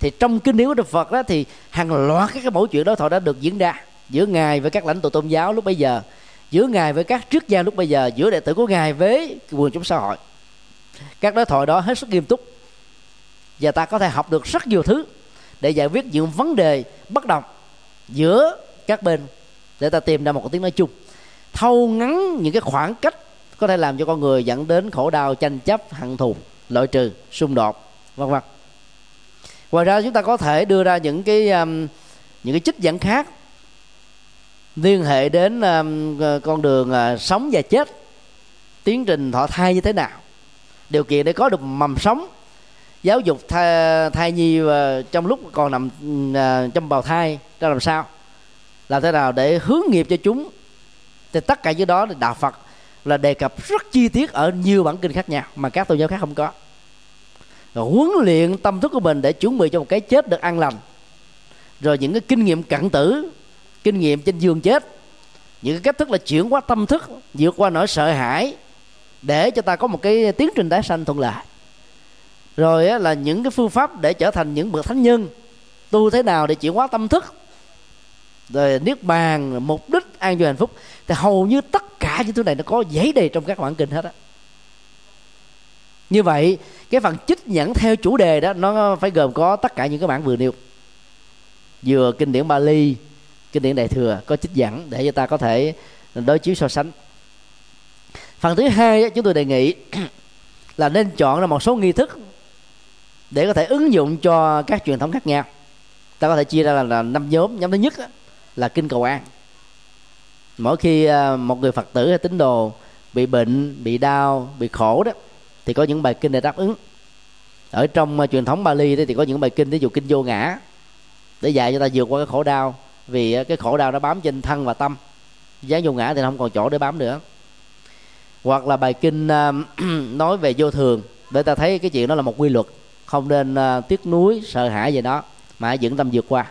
Thì trong kinh điển của Đức Phật đó thì hàng loạt các cái mẫu chuyện đối thoại đã được diễn ra giữa ngài với các lãnh tụ tôn giáo lúc bây giờ, giữa ngài với các triết gia lúc bây giờ, giữa đệ tử của ngài với quần chúng xã hội. Các đối thoại đó hết sức nghiêm túc và ta có thể học được rất nhiều thứ để giải quyết những vấn đề bất đồng giữa các bên để ta tìm ra một cái tiếng nói chung. Thâu ngắn những cái khoảng cách có thể làm cho con người dẫn đến khổ đau tranh chấp hận thù loại trừ xung đột vân vân. Ngoài ra chúng ta có thể đưa ra những cái um, những cái trích dẫn khác liên hệ đến um, ờ, con đường uh, sống và chết tiến trình thọ thai như thế nào điều kiện để có được mầm sống giáo dục thai, thai nhi uh, trong lúc còn nằm uh, trong bào thai ra làm sao làm thế nào để hướng nghiệp cho chúng. Thì tất cả những đó thì đạo phật là đề cập rất chi tiết ở nhiều bản kinh khác nhau mà các tôn giáo khác không có. Rồi huấn luyện tâm thức của mình để chuẩn bị cho một cái chết được an lành. Rồi những cái kinh nghiệm cận tử, kinh nghiệm trên giường chết, những cái cách thức là chuyển hóa tâm thức, vượt qua nỗi sợ hãi để cho ta có một cái tiến trình tái sanh thuận lợi. Rồi là những cái phương pháp để trở thành những bậc thánh nhân, tu thế nào để chuyển hóa tâm thức rồi niết bàn mục đích an vui hạnh phúc. Thì hầu như tất cả những thứ này nó có giấy đề trong các bản kinh hết á. Như vậy cái phần trích dẫn theo chủ đề đó nó phải gồm có tất cả những cái bản vừa nêu. Vừa kinh điển Bali kinh điển Đại thừa có trích dẫn để cho ta có thể đối chiếu so sánh. Phần thứ hai chúng tôi đề nghị là nên chọn ra một số nghi thức để có thể ứng dụng cho các truyền thống khác nhau. Ta có thể chia ra là, năm nhóm. Nhóm thứ nhất là kinh cầu an. Mỗi khi à, một người phật tử hay tín đồ bị bệnh, bị đau, bị khổ đó, thì có những bài kinh để đáp ứng. Ở trong à, truyền thống Bali thì có những bài kinh ví dụ kinh vô ngã, để dạy cho ta vượt qua cái khổ đau, vì à, cái khổ đau nó bám trên thân và tâm. Dáng vô ngã thì không còn chỗ để bám nữa. Hoặc là bài kinh nói về vô thường, để ta thấy cái chuyện đó là một quy luật, không nên tiếc nuối, sợ hãi về đó, mà hãy vững tâm vượt qua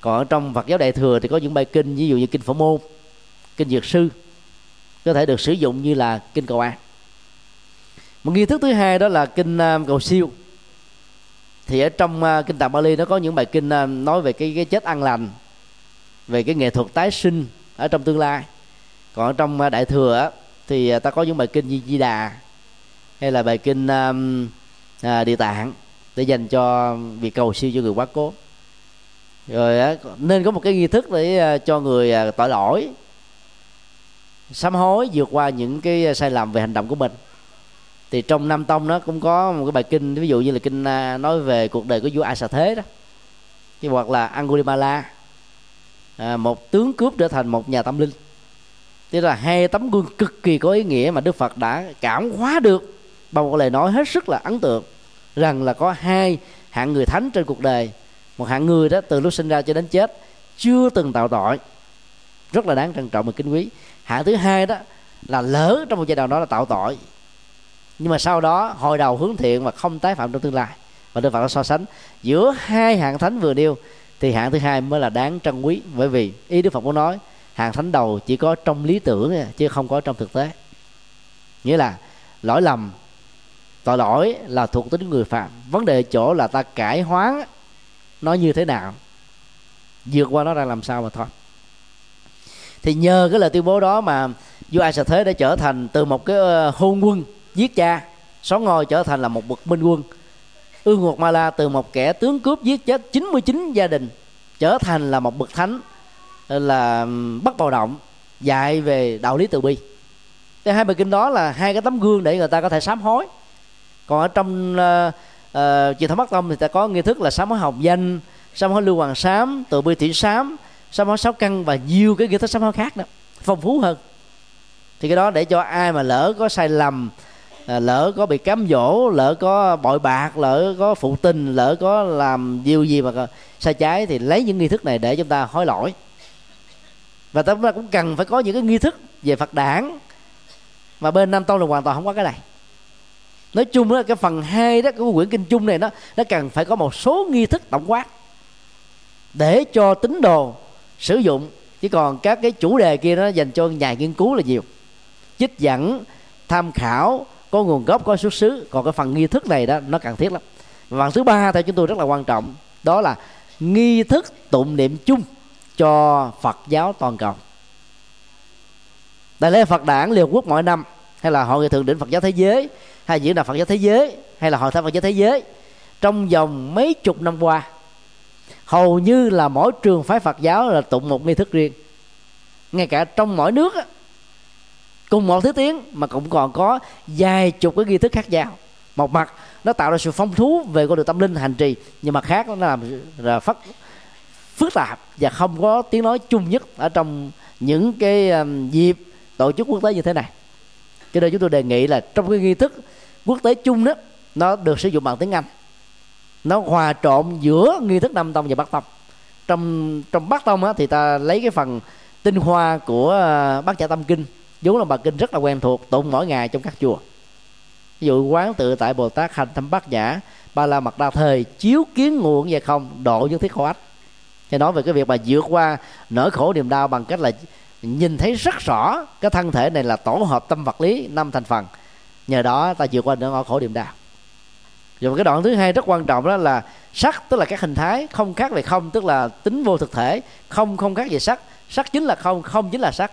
còn ở trong Phật giáo đại thừa thì có những bài kinh ví dụ như kinh phổ môn kinh dược sư có thể được sử dụng như là kinh cầu an một nghi thức thứ hai đó là kinh uh, cầu siêu. Thì ở trong uh, kinh tạng Bali nó có những bài kinh uh, nói về cái cái chết an lành về cái nghệ thuật tái sinh ở trong tương lai. Còn ở trong uh, đại thừa thì uh, ta có những bài kinh như Di Đà hay là bài kinh um, uh, Địa Tạng để dành cho việc cầu siêu cho người quá cố rồi nên có một cái nghi thức để à, cho người tỏ tội lỗi sám hối vượt qua những cái sai lầm về hành động của mình. Thì trong Nam tông nó cũng có một cái bài kinh ví dụ như là kinh à, nói về cuộc đời của vua a xà thế đó. Chứ hoặc là angulimala à, một tướng cướp trở thành một nhà tâm linh. Tức là hai tấm gương cực kỳ có ý nghĩa mà đức phật đã cảm hóa được. Bằng một lời nói hết sức là ấn tượng rằng là có hai hạng người thánh trên cuộc đời một hạng người đó từ lúc sinh ra cho đến chết, chưa từng tạo tội. Rất là đáng trân trọng và kính quý. Hạng thứ hai đó là lỡ trong một giai đoạn đó là tạo tội. Nhưng mà sau đó hồi đầu hướng thiện và không tái phạm trong tương lai. Và đức phật đã so sánh giữa hai hạng thánh vừa nêu, thì hạng thứ hai mới là đáng trân quý. Bởi vì ý đức phật muốn nói, hạng thánh đầu chỉ có trong lý tưởng chứ không có trong thực tế. Nghĩa là lỗi lầm, tội lỗi là thuộc tính người phạm. Vấn đề chỗ là ta cải hoán nó như thế nào? Vượt qua nó ra làm sao mà thôi. Thì nhờ cái lời tuyên bố đó mà vua ai thế đã trở thành từ một cái ờ, hôn quân giết cha xó ngôi trở thành là một bậc minh quân. Ương ngột ma la từ một kẻ tướng cướp giết chết 99 gia đình trở thành là một bậc thánh ờ, là bắt bạo động, dạy về đạo lý từ bi. Cái hai bài kinh đó là hai cái tấm gương để người ta có thể sám hối. Còn ở trong ờ, Ờ, uh, uh, truyền thống bắc tông thì ta có nghi thức là sám hối học danh sám hối lưu hoàng sám từ bi thủy sám sám hối sáu căn và nhiều cái nghi thức sám hối khác đó phong phú hơn. Thì cái đó để cho ai mà lỡ có sai lầm ờ, lỡ có bị cám dỗ lỡ có bội bạc lỡ có phụ tình lỡ có làm điều gì mà sai trái thì lấy những nghi thức này để chúng ta hối lỗi. Và chúng ta cũng cần phải có những cái nghi thức về phật đản. Mà bên nam tông là hoàn toàn không có cái này nói chung là cái phần hai đó của quyển kinh chung này nó nó cần phải có một số nghi thức tổng quát để cho tín đồ sử dụng. Chứ còn các cái chủ đề kia nó dành cho nhà nghiên cứu là nhiều. Trích dẫn, tham khảo, có nguồn gốc, có xuất xứ. Còn cái phần nghi thức này đó, nó cần thiết lắm. Và phần thứ ba theo chúng tôi rất là quan trọng, đó là nghi thức tụng niệm chung cho Phật giáo toàn cầu. Đại lễ Phật đản Liên Quốc mỗi năm hay là hội nghị thượng đỉnh Phật giáo thế giới hay diễn đàn Phật giáo thế giới hay là hội thánh Phật giáo thế giới trong vòng mấy chục năm qua hầu như là mỗi trường phái Phật giáo là tụng một nghi thức riêng. Ngay cả trong mỗi nước á, cùng một thứ tiếng mà cũng còn có vài chục cái nghi thức khác nhau. Một mặt nó tạo ra sự phong thú về con đường tâm linh hành trì nhưng mà khác nó làm là phức phức tạp và không có tiếng nói chung nhất ở trong những cái dịp tổ chức quốc tế như thế này cho nên chúng tôi đề nghị là trong cái nghi thức quốc tế chung đó nó được sử dụng bằng tiếng anh. Nó hòa trộn giữa nghi thức nam tông và bắc tông. Trong trong bắc tông á, thì ta lấy cái phần tinh hoa của à, bát nhã tâm kinh vốn là bài kinh rất là quen thuộc tụng mỗi ngày trong các chùa. Ví dụ quán tự tại bồ tát hành thâm bát nhã ba la mật đa thời chiếu kiến nguồn về không độ những thiết khổ ách. Thì nói về cái việc mà vượt qua nỗi khổ niềm đau bằng cách là nhìn thấy rất rõ cái thân thể này là tổ hợp tâm vật lý năm thành phần. Nhờ đó ta vượt qua nỗi khổ niềm đau rồi cái đoạn thứ hai rất quan trọng đó là sắc tức là các hình thái không khác về không tức là tính vô thực thể không không khác về sắc. Sắc chính là không không chính là sắc.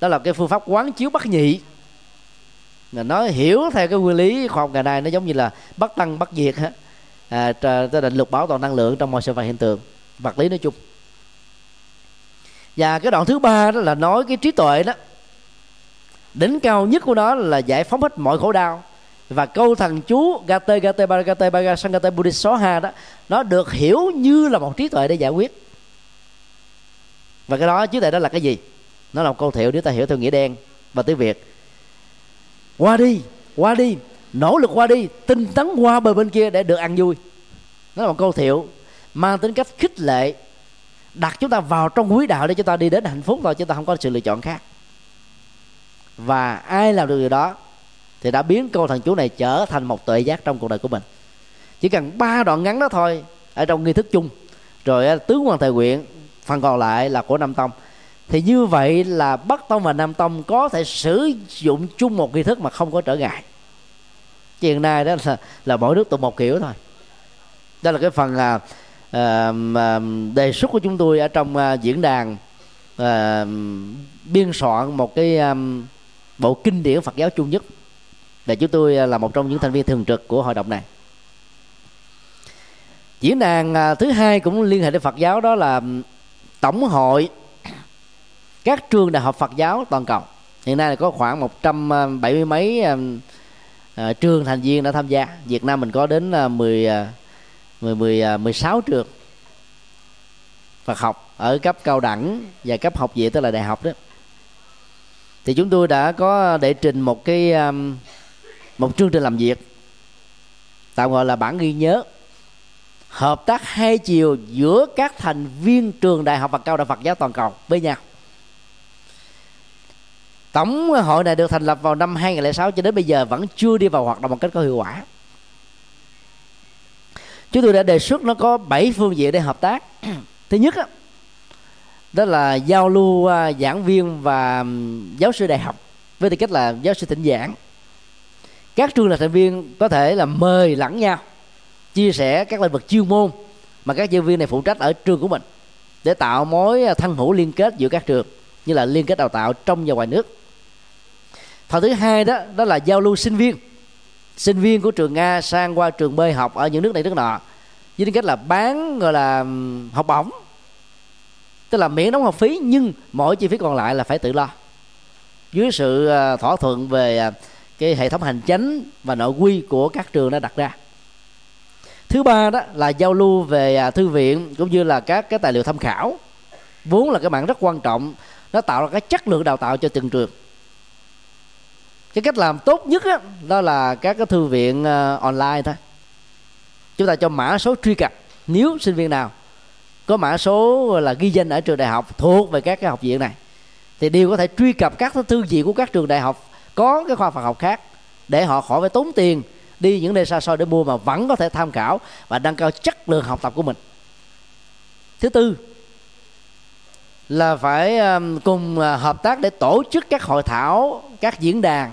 Đó là cái phương pháp quán chiếu bắt nhị. Là nó hiểu theo cái nguyên lý khoa học ngày nay nó giống như là bắt tăng bắt diệt ha à, tức định luật bảo toàn năng lượng trong mọi sự vật hiện tượng. Vật lý nói chung và cái đoạn thứ ba đó là nói cái trí tuệ đó. Đỉnh cao nhất của nó là giải phóng hết mọi khổ đau. Và câu thần chú gate gate baragate baga sangate buddhist ha đó, nó được hiểu như là một trí tuệ để giải quyết. Và cái đó, trí tuệ đó là cái gì? Nó là một câu thiệu, nếu ta hiểu theo nghĩa đen và tiếng việt. Qua đi qua đi, nỗ lực qua đi, tinh tấn qua bờ bên kia để được ăn vui. Nó là một câu thiệu mang tính cách khích lệ đặt chúng ta vào trong quý đạo để chúng ta đi đến hạnh phúc thôi chúng ta không có sự lựa chọn khác. Và ai làm được điều đó thì đã biến câu thần chú này trở thành một tuệ giác trong cuộc đời của mình. Chỉ cần ba đoạn ngắn đó thôi ở trong nghi thức chung rồi tứ hoàng thời nguyện phần còn lại là của nam tông. Thì như vậy là bắc tông và nam tông có thể sử dụng chung một nghi thức mà không có trở ngại. Hiện nay đó là, là mỗi nước tụng một kiểu thôi. Đó là cái phần à, à, đề xuất của chúng tôi ở trong à, diễn đàn à, biên soạn một cái à, bộ kinh điển Phật giáo chung nhất. Để chúng tôi à, là một trong những thành viên thường trực của hội đồng này. Diễn đàn à, thứ hai cũng liên hệ đến Phật giáo đó là tổng hội các trường đại học Phật giáo toàn cầu. Hiện nay là có khoảng 170 à, mấy à, à, trường thành viên đã tham gia. Việt Nam mình có đến 10 mười mười à, mười sáu trường Phật học ở cấp cao đẳng và cấp học viện tức là đại học đó. Thì chúng tôi đã có đệ trình một cái um, một chương trình làm việc, tạm gọi là bản ghi nhớ, hợp tác hai chiều giữa các thành viên trường đại học và cao đẳng Phật giáo toàn cầu với nhau. Tổng hội này được thành lập vào năm 2006 cho đến bây giờ vẫn chưa đi vào hoạt động một cách có hiệu quả. Chúng tôi đã đề xuất nó có 7 phương diện để hợp tác. Thứ nhất đó, đó là giao lưu à, giảng viên và giáo sư đại học với tư cách là giáo sư thỉnh giảng. Các trường là thành viên có thể là mời lẫn nhau chia sẻ các lĩnh vực chuyên môn mà các giáo viên này phụ trách ở trường của mình để tạo mối à, thân hữu liên kết giữa các trường như là liên kết đào tạo trong và ngoài nước phần thứ hai đó đó là giao lưu sinh viên sinh viên của trường a sang qua trường b học ở những nước này, nước nọ. Với tính cách là bán, gọi là học bổng. Tức là miễn đóng học phí, nhưng mỗi chi phí còn lại là phải tự lo. Dưới sự ờ, thỏa thuận về ờ, cái hệ thống hành chính và nội quy của các trường đã đặt ra. Thứ ba đó là giao lưu về à, thư viện cũng như là các cái tài liệu tham khảo. Vốn là cái mạng rất quan trọng, nó tạo ra cái chất lượng đào tạo cho từng trường cái cách làm tốt nhất đó, đó là các cái thư viện uh, online thôi. Chúng ta cho mã số truy cập. Nếu sinh viên nào có mã số là ghi danh ở trường đại học thuộc về các cái học viện này thì đều có thể truy cập các thư viện của các trường đại học có cái khoa Phật học khác để họ khỏi phải tốn tiền đi những nơi xa xôi để mua mà vẫn có thể tham khảo và nâng cao chất lượng học tập của mình. Thứ tư là phải cùng ờ, hợp tác để tổ chức các hội thảo các diễn đàn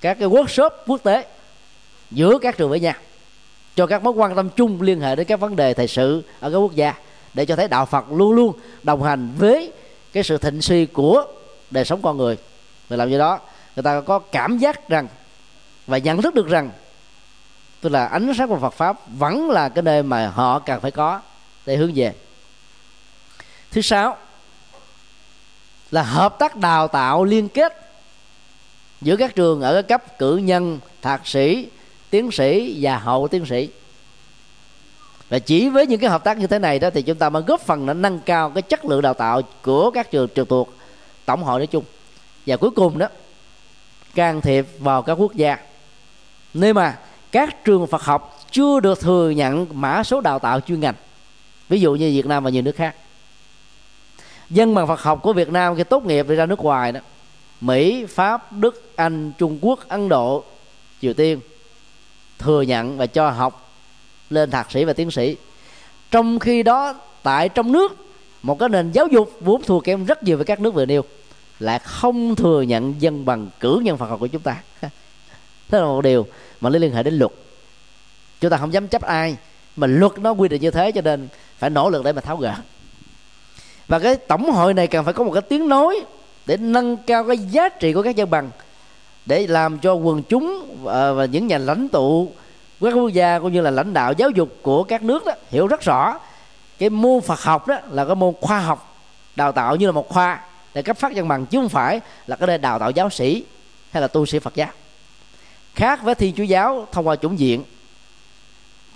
các cái workshop quốc tế giữa các trường với nhau, cho các mối quan tâm chung liên hệ đến các vấn đề thời sự ở các quốc gia, để cho thấy đạo Phật luôn luôn đồng hành với cái sự thịnh suy của đời sống con người. Và làm như đó, người ta có cảm giác rằng và nhận thức được rằng, tức là ánh sáng của Phật pháp vẫn là cái nơi mà họ cần phải có để hướng về. Thứ sáu là hợp tác đào tạo liên kết giữa các trường ở cấp cử nhân thạc sĩ tiến sĩ và hậu tiến sĩ. Và chỉ với những cái hợp tác như thế này đó thì chúng ta mới góp phần để nâng cao cái chất lượng đào tạo của các trường trực thuộc tổng hội nói chung. Và cuối cùng đó can thiệp vào các quốc gia. Nếu mà các trường Phật học chưa được thừa nhận mã số đào tạo chuyên ngành ví dụ như Việt Nam và nhiều nước khác. Dân bằng Phật học của Việt Nam khi tốt nghiệp đi ra nước ngoài đó Mỹ, Pháp, Đức, anh, Trung Quốc, Ấn Độ, Triều Tiên thừa nhận và cho học lên thạc sĩ và tiến sĩ. Trong khi đó tại trong nước một cái nền giáo dục vốn thua kém rất nhiều với các nước vừa nêu lại không thừa nhận dân bằng cử nhân Phật học của chúng ta. Thế là một điều mà liên hệ đến luật. Chúng ta không dám chấp ai mà luật nó quy định như thế cho nên phải nỗ lực để mà tháo gỡ và cái tổng hội này cần phải có một cái tiếng nói để nâng cao cái giá trị của các dân bằng để làm cho quần chúng và những nhà lãnh tụ, các quốc gia cũng như là lãnh đạo giáo dục của các nước đó hiểu rất rõ cái môn Phật học đó là cái môn khoa học, đào tạo như là một khoa để cấp phát văn bằng, chứ không phải là cái nơi đào tạo giáo sĩ hay là tu sĩ Phật giáo. Khác với thiên chúa giáo thông qua chủng diện,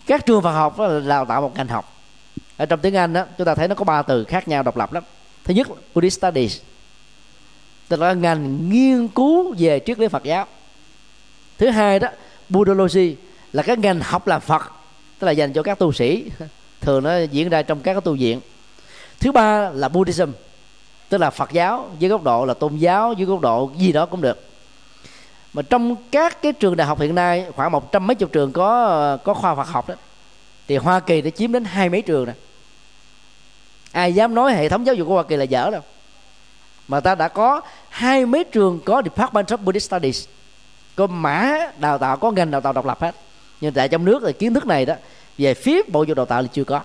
các trường Phật học đó là đào tạo một ngành học. Ở trong tiếng Anh đó, chúng ta thấy nó có ba từ khác nhau độc lập lắm. Thứ nhất, Buddhist Studies tức là ngành nghiên cứu về triết lý Phật giáo. Thứ hai đó, Buddhology là cái ngành học làm Phật, tức là dành cho các tu sĩ, thường nó diễn ra trong các tu viện. Thứ ba là buddhism, tức là phật giáo với góc độ là tôn giáo với góc độ gì đó cũng được. Mà trong các cái trường đại học hiện nay, khoảng một trăm mấy chục trường có có khoa Phật học đó, thì Hoa Kỳ đã chiếm đến hai mấy trường này ai dám nói hệ thống giáo dục của Hoa Kỳ là dở đâu. Mà ta đã có hai mấy trường có Department of Buddhist Studies. Có mã đào tạo, có ngành đào tạo độc lập hết. Nhưng tại trong nước thì kiến thức này đó, về phía bộ giáo dục đào tạo thì chưa có.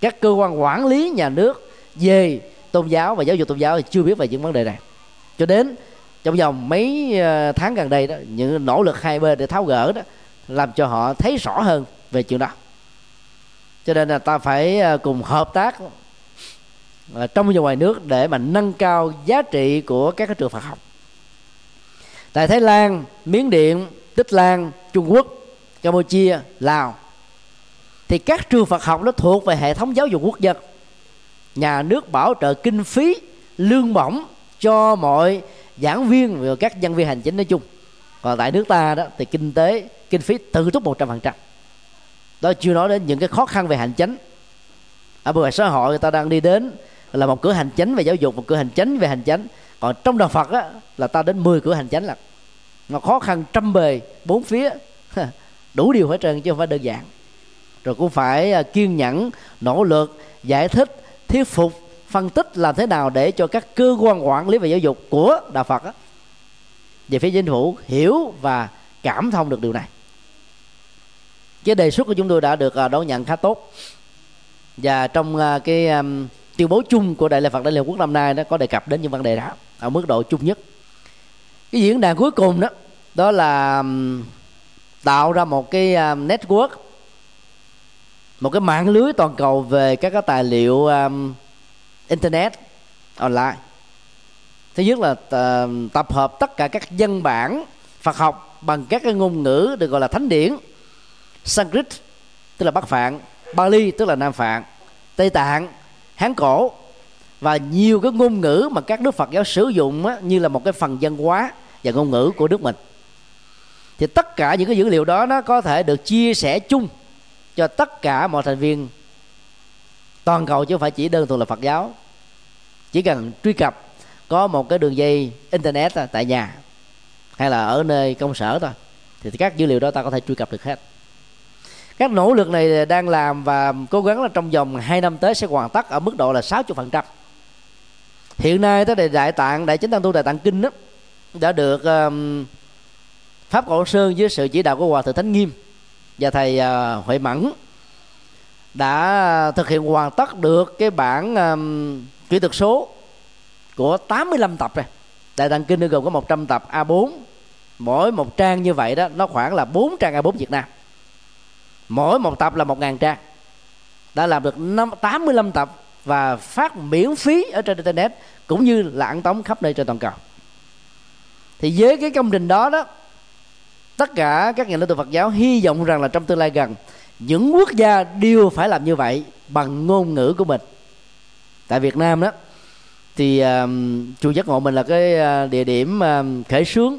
Các cơ quan quản lý nhà nước về tôn giáo và giáo dục tôn giáo thì chưa biết về những vấn đề này. Cho đến trong vòng mấy ờ, tháng gần đây đó, những nỗ lực hai bên để tháo gỡ đó, làm cho họ thấy rõ hơn về chuyện đó. Cho nên là ta phải ờ, cùng hợp tác trong và ngoài nước để mà nâng cao giá trị của các cái trường Phật học. Tại Thái Lan, Miến Điện, Tích Lan, Trung Quốc, Campuchia, Lào thì các trường Phật học nó thuộc về hệ thống giáo dục quốc dân nhà nước bảo trợ kinh phí lương bổng cho mọi giảng viên và các nhân viên hành chính nói chung. Còn tại nước ta đó thì kinh tế kinh phí tự túc một trăm phần trăm. Đó chưa nói đến những cái khó khăn về hành chính. Ở ngoài xã hội người ta đang đi đến là một cửa hành chính về giáo dục một cửa hành chính về hành chính còn trong đạo Phật á, là ta đến 10 cửa hành chính là nó khó khăn trăm bề bốn phía đủ điều hết trơn chứ không phải đơn giản. Rồi cũng phải à, kiên nhẫn nỗ lực giải thích thuyết phục phân tích làm thế nào để cho các cơ quan quản lý về giáo dục của đạo Phật á, về phía chính phủ hiểu và cảm thông được điều này. Cái đề xuất của chúng tôi đã được à, đón nhận khá tốt. Và trong à, cái tuyên bố chung của đại lễ Phật đại liên quốc năm nay nó có đề cập đến những vấn đề đó ở mức độ chung nhất. Cái diễn đàn cuối cùng đó đó là tạo ra một cái network một cái mạng lưới toàn cầu về các cái tài liệu um, internet online. Thứ nhất là uh, tập hợp tất cả các văn bản Phật học bằng các cái ngôn ngữ được gọi là thánh điển Sanskrit tức là Bắc Phạn Bali tức là Nam Phạn Tây Tạng Hán cổ. Và nhiều cái ngôn ngữ mà các đức Phật giáo sử dụng á, như là một cái phần văn hóa và ngôn ngữ của nước mình. Thì tất cả những cái dữ liệu đó nó có thể được chia sẻ chung cho tất cả mọi thành viên toàn cầu chứ không phải chỉ đơn thuần là Phật giáo. Chỉ cần truy cập có một cái đường dây internet tại nhà hay là ở nơi công sở thôi thì các dữ liệu đó ta có thể truy cập được hết các nỗ lực này đang làm và cố gắng là trong vòng 2 năm tới sẽ hoàn tất ở mức độ là 60% hiện nay tới đại tạng đại chính tăng tu đại tạng kinh đó, đã được um, pháp cổ sơn dưới sự chỉ đạo của hòa thượng thánh nghiêm và thầy uh, huệ mẫn đã thực hiện hoàn tất được cái bản um, kỹ thuật số của 85 tập này đại tạng kinh gồm có 100 tập A4 mỗi một trang như vậy đó nó khoảng là 4 trang A4 Việt Nam mỗi một tập là một ngàn trang. Đã làm được 5, 85 tập và phát miễn phí ở trên internet cũng như là ăn tống khắp nơi trên toàn cầu. Thì với cái công trình đó đó tất cả các nhà lãnh đạo Phật giáo hy vọng rằng là trong tương lai gần những quốc gia đều phải làm như vậy bằng ngôn ngữ của mình. Tại Việt Nam đó thì uh, chùa giác ngộ mình là cái uh, địa điểm uh, khởi xướng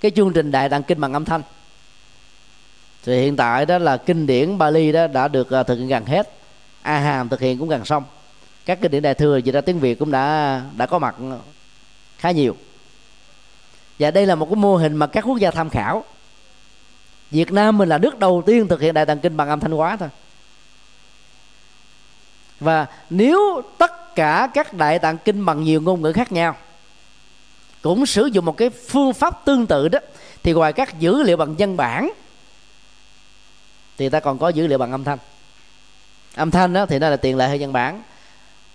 cái chương trình đại tạng kinh bằng âm thanh thì hiện tại đó là kinh điển Bali đó đã được à, thực hiện gần hết. A hàm thực hiện cũng gần xong. Các kinh điển đại thừa dịch ra tiếng việt cũng đã đã có mặt khá nhiều. Và đây là một cái mô hình mà các quốc gia tham khảo. Việt Nam mình là nước đầu tiên thực hiện đại tạng kinh bằng âm thanh hóa thôi. Và nếu tất cả các đại tạng kinh bằng nhiều ngôn ngữ khác nhau, cũng sử dụng một cái phương pháp tương tự đó, thì ngoài các dữ liệu bằng văn bản thì ta còn có dữ liệu bằng âm thanh. Âm thanh đó thì nó là tiền lệ hơn văn bản.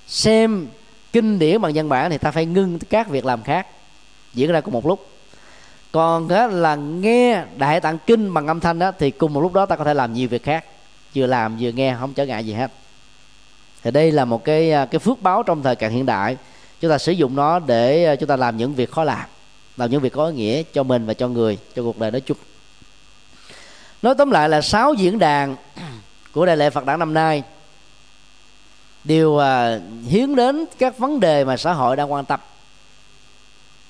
Xem kinh điển bằng văn bản thì ta phải ngưng các việc làm khác, diễn ra cùng một lúc. Còn đó là nghe đại tạng kinh bằng âm thanh đó thì cùng một lúc đó ta có thể làm nhiều việc khác. Vừa làm vừa nghe, không trở ngại gì hết. Thì đây là một cái à, cái phước báo trong thời càng hiện đại. Chúng ta sử dụng nó để à, chúng ta làm những việc khó làm làm những việc có ý nghĩa cho mình và cho người, cho cuộc đời nói chung nói tóm lại là sáu diễn đàn của đại lễ Phật đản năm nay đều à, hiến đến các vấn đề mà xã hội đang quan tâm.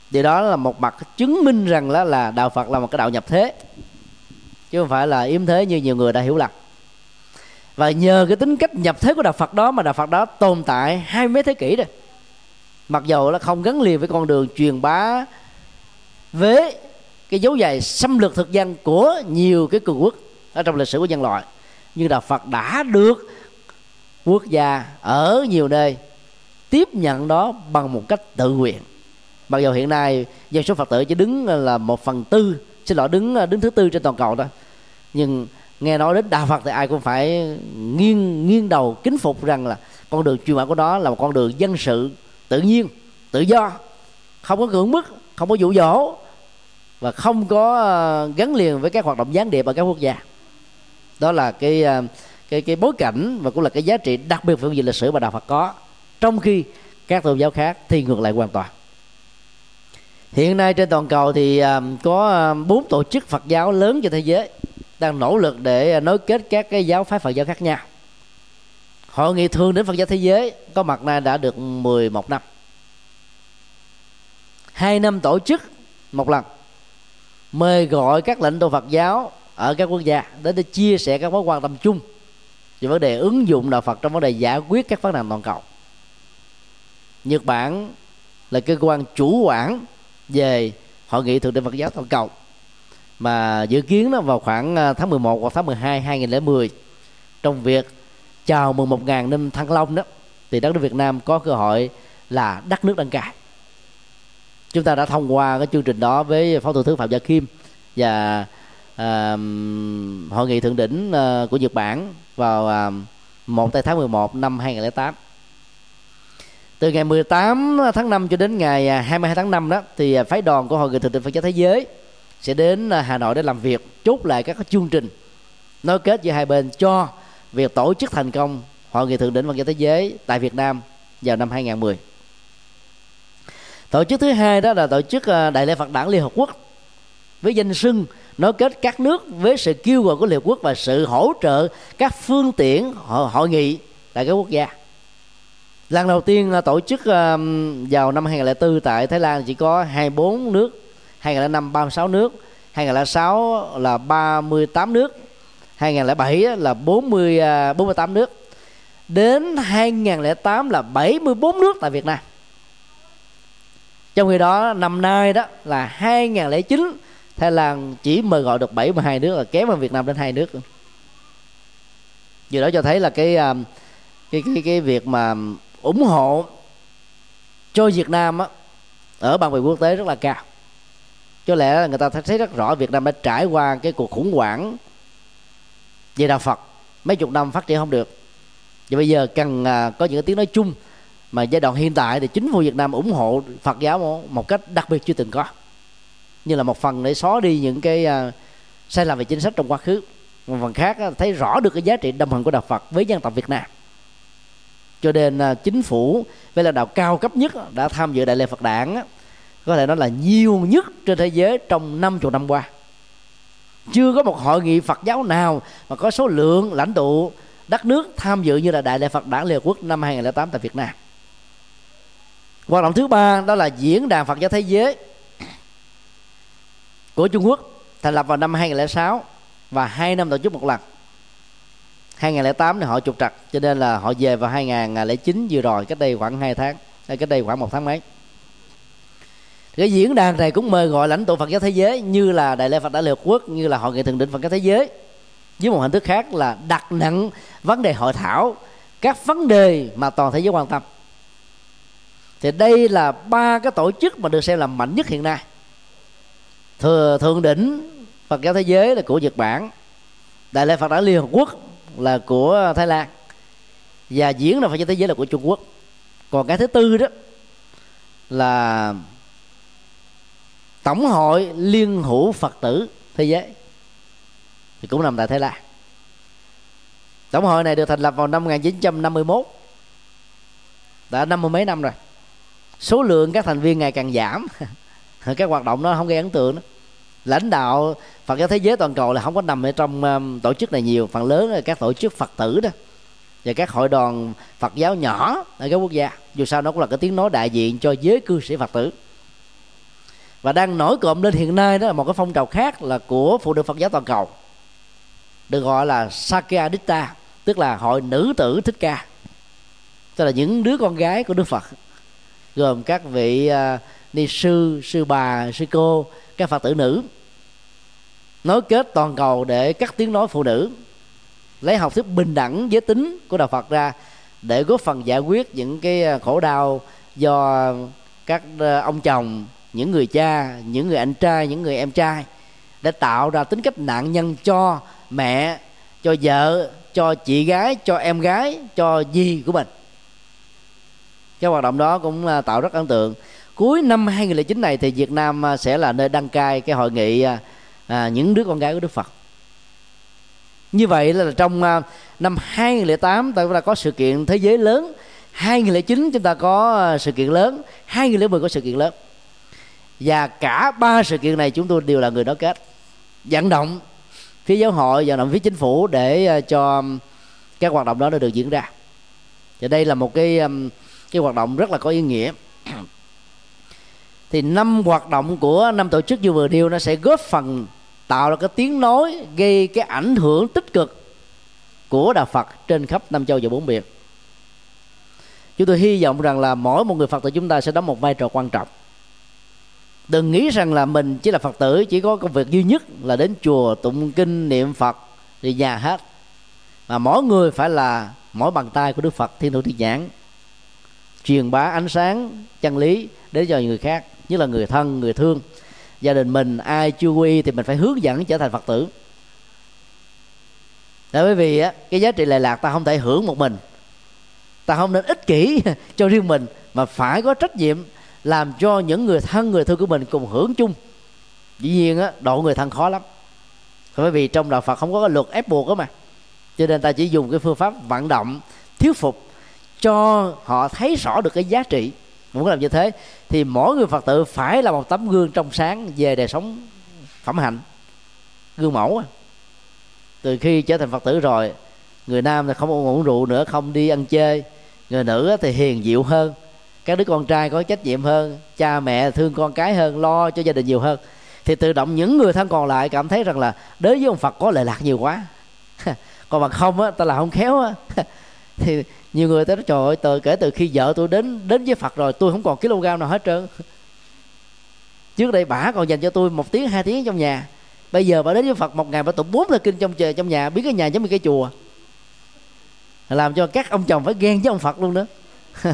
Điều đó là một mặt chứng minh rằng đó là đạo Phật là một cái đạo nhập thế chứ không phải là yếm thế như nhiều người đã hiểu lầm. Và nhờ cái tính cách nhập thế của đạo Phật đó mà đạo Phật đó tồn tại hai mấy thế kỷ rồi. Mặc dầu là không gắn liền với con đường truyền bá với cái dấu dài xâm lược thực dân của nhiều cái cường quốc ở trong lịch sử của nhân loại. Nhưng đạo Phật đã được quốc gia ở nhiều nơi tiếp nhận đó bằng một cách tự nguyện. Mặc dù hiện nay dân số phật tử chỉ đứng là một phần tư, xin lỗi, đứng đứng thứ tư trên toàn cầu đó. Nhưng nghe nói đến đạo phật thì ai cũng phải nghiêng nghiêng đầu kính phục rằng là con đường truyền bá của nó là một con đường dân sự tự nhiên, tự do, không có cưỡng bức không có dụ dỗ và không có ờ, gắn liền với các hoạt động gián điệp ở các quốc gia. Đó là cái ờ, cái cái bối cảnh và cũng là cái giá trị đặc biệt về phương diện lịch sử mà đạo Phật có. Trong khi các tôn giáo khác thì ngược lại hoàn toàn. Hiện nay trên toàn cầu thì ờ, có bốn tổ chức Phật giáo lớn trên thế giới đang nỗ lực để nối kết các cái giáo phái Phật giáo khác nhau. Hội nghị thường đến Phật giáo thế giới có mặt nay đã được 11 năm. Hai năm tổ chức một lần mời gọi các lãnh đạo Phật giáo ở các quốc gia đến để chia sẻ các mối quan tâm chung về vấn đề ứng dụng đạo Phật trong vấn đề giải quyết các vấn nạn toàn cầu. Nhật Bản là cơ quan chủ quản về hội nghị thượng đỉnh Phật giáo toàn cầu, mà dự kiến nó vào khoảng à, tháng 11 hoặc tháng 12 2010 trong việc chào mừng 1.000 năm thăng long đó, thì đất nước Việt Nam có cơ hội là đất nước đăng cai chúng ta đã thông qua cái chương trình đó với phó thủ tướng phạm gia kim và à, hội nghị thượng đỉnh à, của nhật bản vào à, 1 tây tháng 11 năm 2008 từ ngày 18 tháng 5 cho đến ngày ờ, 22 tháng 5 đó thì ờ, phái đoàn của hội nghị thượng đỉnh Phật giáo thế giới sẽ đến Hà Nội để làm việc chốt lại các chương trình nối kết giữa hai bên cho việc tổ chức thành công hội nghị thượng đỉnh Phật giáo thế giới tại Việt Nam vào năm 2010 tổ chức thứ hai đó là tổ chức ờ, đại lễ phật đản liên hợp quốc với danh sưng nối kết các nước với sự kêu gọi của liên hợp quốc và sự hỗ trợ các phương tiện hội, hội nghị tại các quốc gia. Lần đầu tiên ờ, tổ chức ờ, vào năm 2004 tại Thái Lan chỉ có 24 nước 2005 36 nước 2006 là 38 nước 2007 là 40 48 nước đến 2008 là 74 nước tại Việt Nam trong khi đó, năm nay đó là 2009 Thái Lan chỉ mời gọi được 72 nước là kém hơn Việt Nam đến hai nước Điều đó cho thấy là cái à, cái cái cái việc mà ủng hộ cho Việt Nam á, ở bạn bè quốc tế rất là cao. Cho lẽ là người ta thấy rất rõ Việt Nam đã trải qua cái cuộc khủng hoảng về đạo Phật mấy chục năm phát triển không được. Và bây giờ cần à, có những cái tiếng nói chung mà giai đoạn hiện tại thì chính phủ Việt Nam ủng hộ Phật giáo một cách đặc biệt chưa từng có. Như là một phần để xóa đi những cái uh, sai lầm về chính sách trong quá khứ. Một phần khác uh, thấy rõ được cái giá trị đồng hành của đạo Phật với dân tộc Việt Nam. Cho nên uh, chính phủ với là đạo cao cấp nhất đã tham dự đại lễ Phật đản có thể nói là nhiều nhất trên thế giới trong năm chục năm qua. Chưa có một hội nghị Phật giáo nào mà có số lượng lãnh tụ đất nước tham dự như là đại lễ Phật đản Liên Hợp Quốc năm 2008 tại Việt Nam hoạt động thứ ba, đó là diễn đàn Phật giáo thế giới của Trung Quốc, thành lập vào năm 2006 và hai năm tổ chức một lần. 2008 thì họ trục trặc, cho nên là họ về vào 2009 vừa rồi, cách đây khoảng 2 tháng hay cách đây khoảng một tháng mấy. Cái diễn đàn này cũng mời gọi lãnh tụ Phật giáo thế giới như là Đại lễ Phật Đại Liên Quốc, như là hội nghị thượng đỉnh Phật giáo thế giới, với một hình thức khác là đặt nặng vấn đề hội thảo, các vấn đề mà toàn thế giới quan tâm thì đây là ba cái tổ chức mà được xem là mạnh nhất hiện nay. Thừa, thượng đỉnh, Phật giáo thế giới là của Nhật Bản, Đại lễ Phật giáo Liên Hợp Quốc là của Thái Lan, và diễn là Phật giáo thế giới là của Trung Quốc. Còn cái thứ tư đó là tổng hội liên hữu Phật tử thế giới, thì cũng nằm tại Thái Lan. Tổng hội này được thành lập vào năm 1951 đã năm mươi mấy năm rồi số lượng các thành viên ngày càng giảm. Các hoạt động nó không gây ấn tượng đó lãnh đạo Phật giáo thế giới toàn cầu là không có nằm ở trong um, tổ chức này nhiều. Phần lớn là các tổ chức Phật tử đó. Và các hội đoàn Phật giáo nhỏ ở các quốc gia. Dù sao nó cũng là cái tiếng nói đại diện cho giới cư sĩ Phật tử. Và đang nổi cộm lên hiện nay đó là một cái phong trào khác là của phụ nữ Phật giáo toàn cầu. Được gọi là Sakya Ditta tức là hội nữ tử thích ca. Tức là những đứa con gái của đức phật gồm các vị uh, ni sư sư bà sư cô các phật tử nữ nối kết toàn cầu để cắt tiếng nói phụ nữ lấy học thuyết bình đẳng giới tính của đạo phật ra để góp phần giải quyết những cái à, khổ đau do các à, ông chồng những người cha những người anh trai những người em trai để tạo ra tính cách nạn nhân cho mẹ cho vợ cho chị gái cho em gái cho dì của mình cái hoạt động đó cũng à, tạo rất ấn tượng. Cuối năm 2009 này thì Việt Nam à, sẽ là nơi đăng cai cái hội nghị à, à, những đứa con gái của Đức Phật. Như vậy là trong uh, năm 2008 ta có sự kiện thế giới lớn. 2009 chúng ta có sự kiện lớn. 2010 có sự kiện lớn. Và cả ba sự kiện này chúng tôi đều là người đó kết. Vận động phía giáo hội vận động phía chính phủ để cho các hoạt động đó được diễn ra. Thì đây là một cái cái hoạt động rất là có ý nghĩa. Thì năm hoạt động của năm tổ chức như vừa nêu nó sẽ góp phần tạo ra cái tiếng nói, gây cái ảnh hưởng tích cực của đạo Phật trên khắp năm châu và bốn biển. Chúng tôi hy vọng rằng là mỗi một người Phật tử chúng ta sẽ đóng một vai trò quan trọng. Đừng nghĩ rằng là mình chỉ là Phật tử, chỉ có công việc duy nhất là đến chùa tụng kinh niệm Phật thì nhà hết mà mỗi người phải là mỗi bàn tay của Đức Phật Thiên Thủ Thiên Nhãn truyền bá ánh sáng chân lý đến cho người khác nhất là người thân người thương. Gia đình mình ai chưa quy thì mình phải hướng dẫn trở thành phật tử. Tại bởi vì á, cái giá trị lệ lạc ta không thể hưởng một mình. Ta không nên ích kỷ cho riêng mình mà phải có trách nhiệm làm cho những người thân người thương của mình cùng hưởng chung. Dĩ nhiên á độ người thân khó lắm. Bởi vì trong đạo phật không có cái luật ép buộc đó mà. Cho nên ta chỉ dùng cái phương pháp vận động thuyết phục cho họ thấy rõ được cái giá trị. Muốn làm như thế, thì mỗi người phật tử phải là một tấm gương trong sáng về đời sống phẩm hạnh. Gương mẫu à. từ khi trở thành phật tử rồi, người nam thì không uống rượu nữa, không đi ăn chơi. Người nữ thì hiền dịu hơn. Các đứa con trai có trách nhiệm hơn. Cha mẹ thương con cái hơn, lo cho gia đình nhiều hơn. Thì tự động những người thân còn lại cảm thấy rằng là đối với ông phật có lệ lạc nhiều quá. Còn mà không á, ta là không khéo á. thì nhiều người tới nói trời ơi, từ kể từ khi vợ tôi đến đến với phật rồi, tôi không còn kg nào hết trơn. Trước đây bả còn dành cho tôi một tiếng, hai tiếng trong nhà. Bây giờ bà đến với phật một ngày bà tụng bốn lời kinh trong trong nhà, biết cái nhà giống như cái chùa. Làm cho các ông chồng phải ghen với ông phật luôn đó.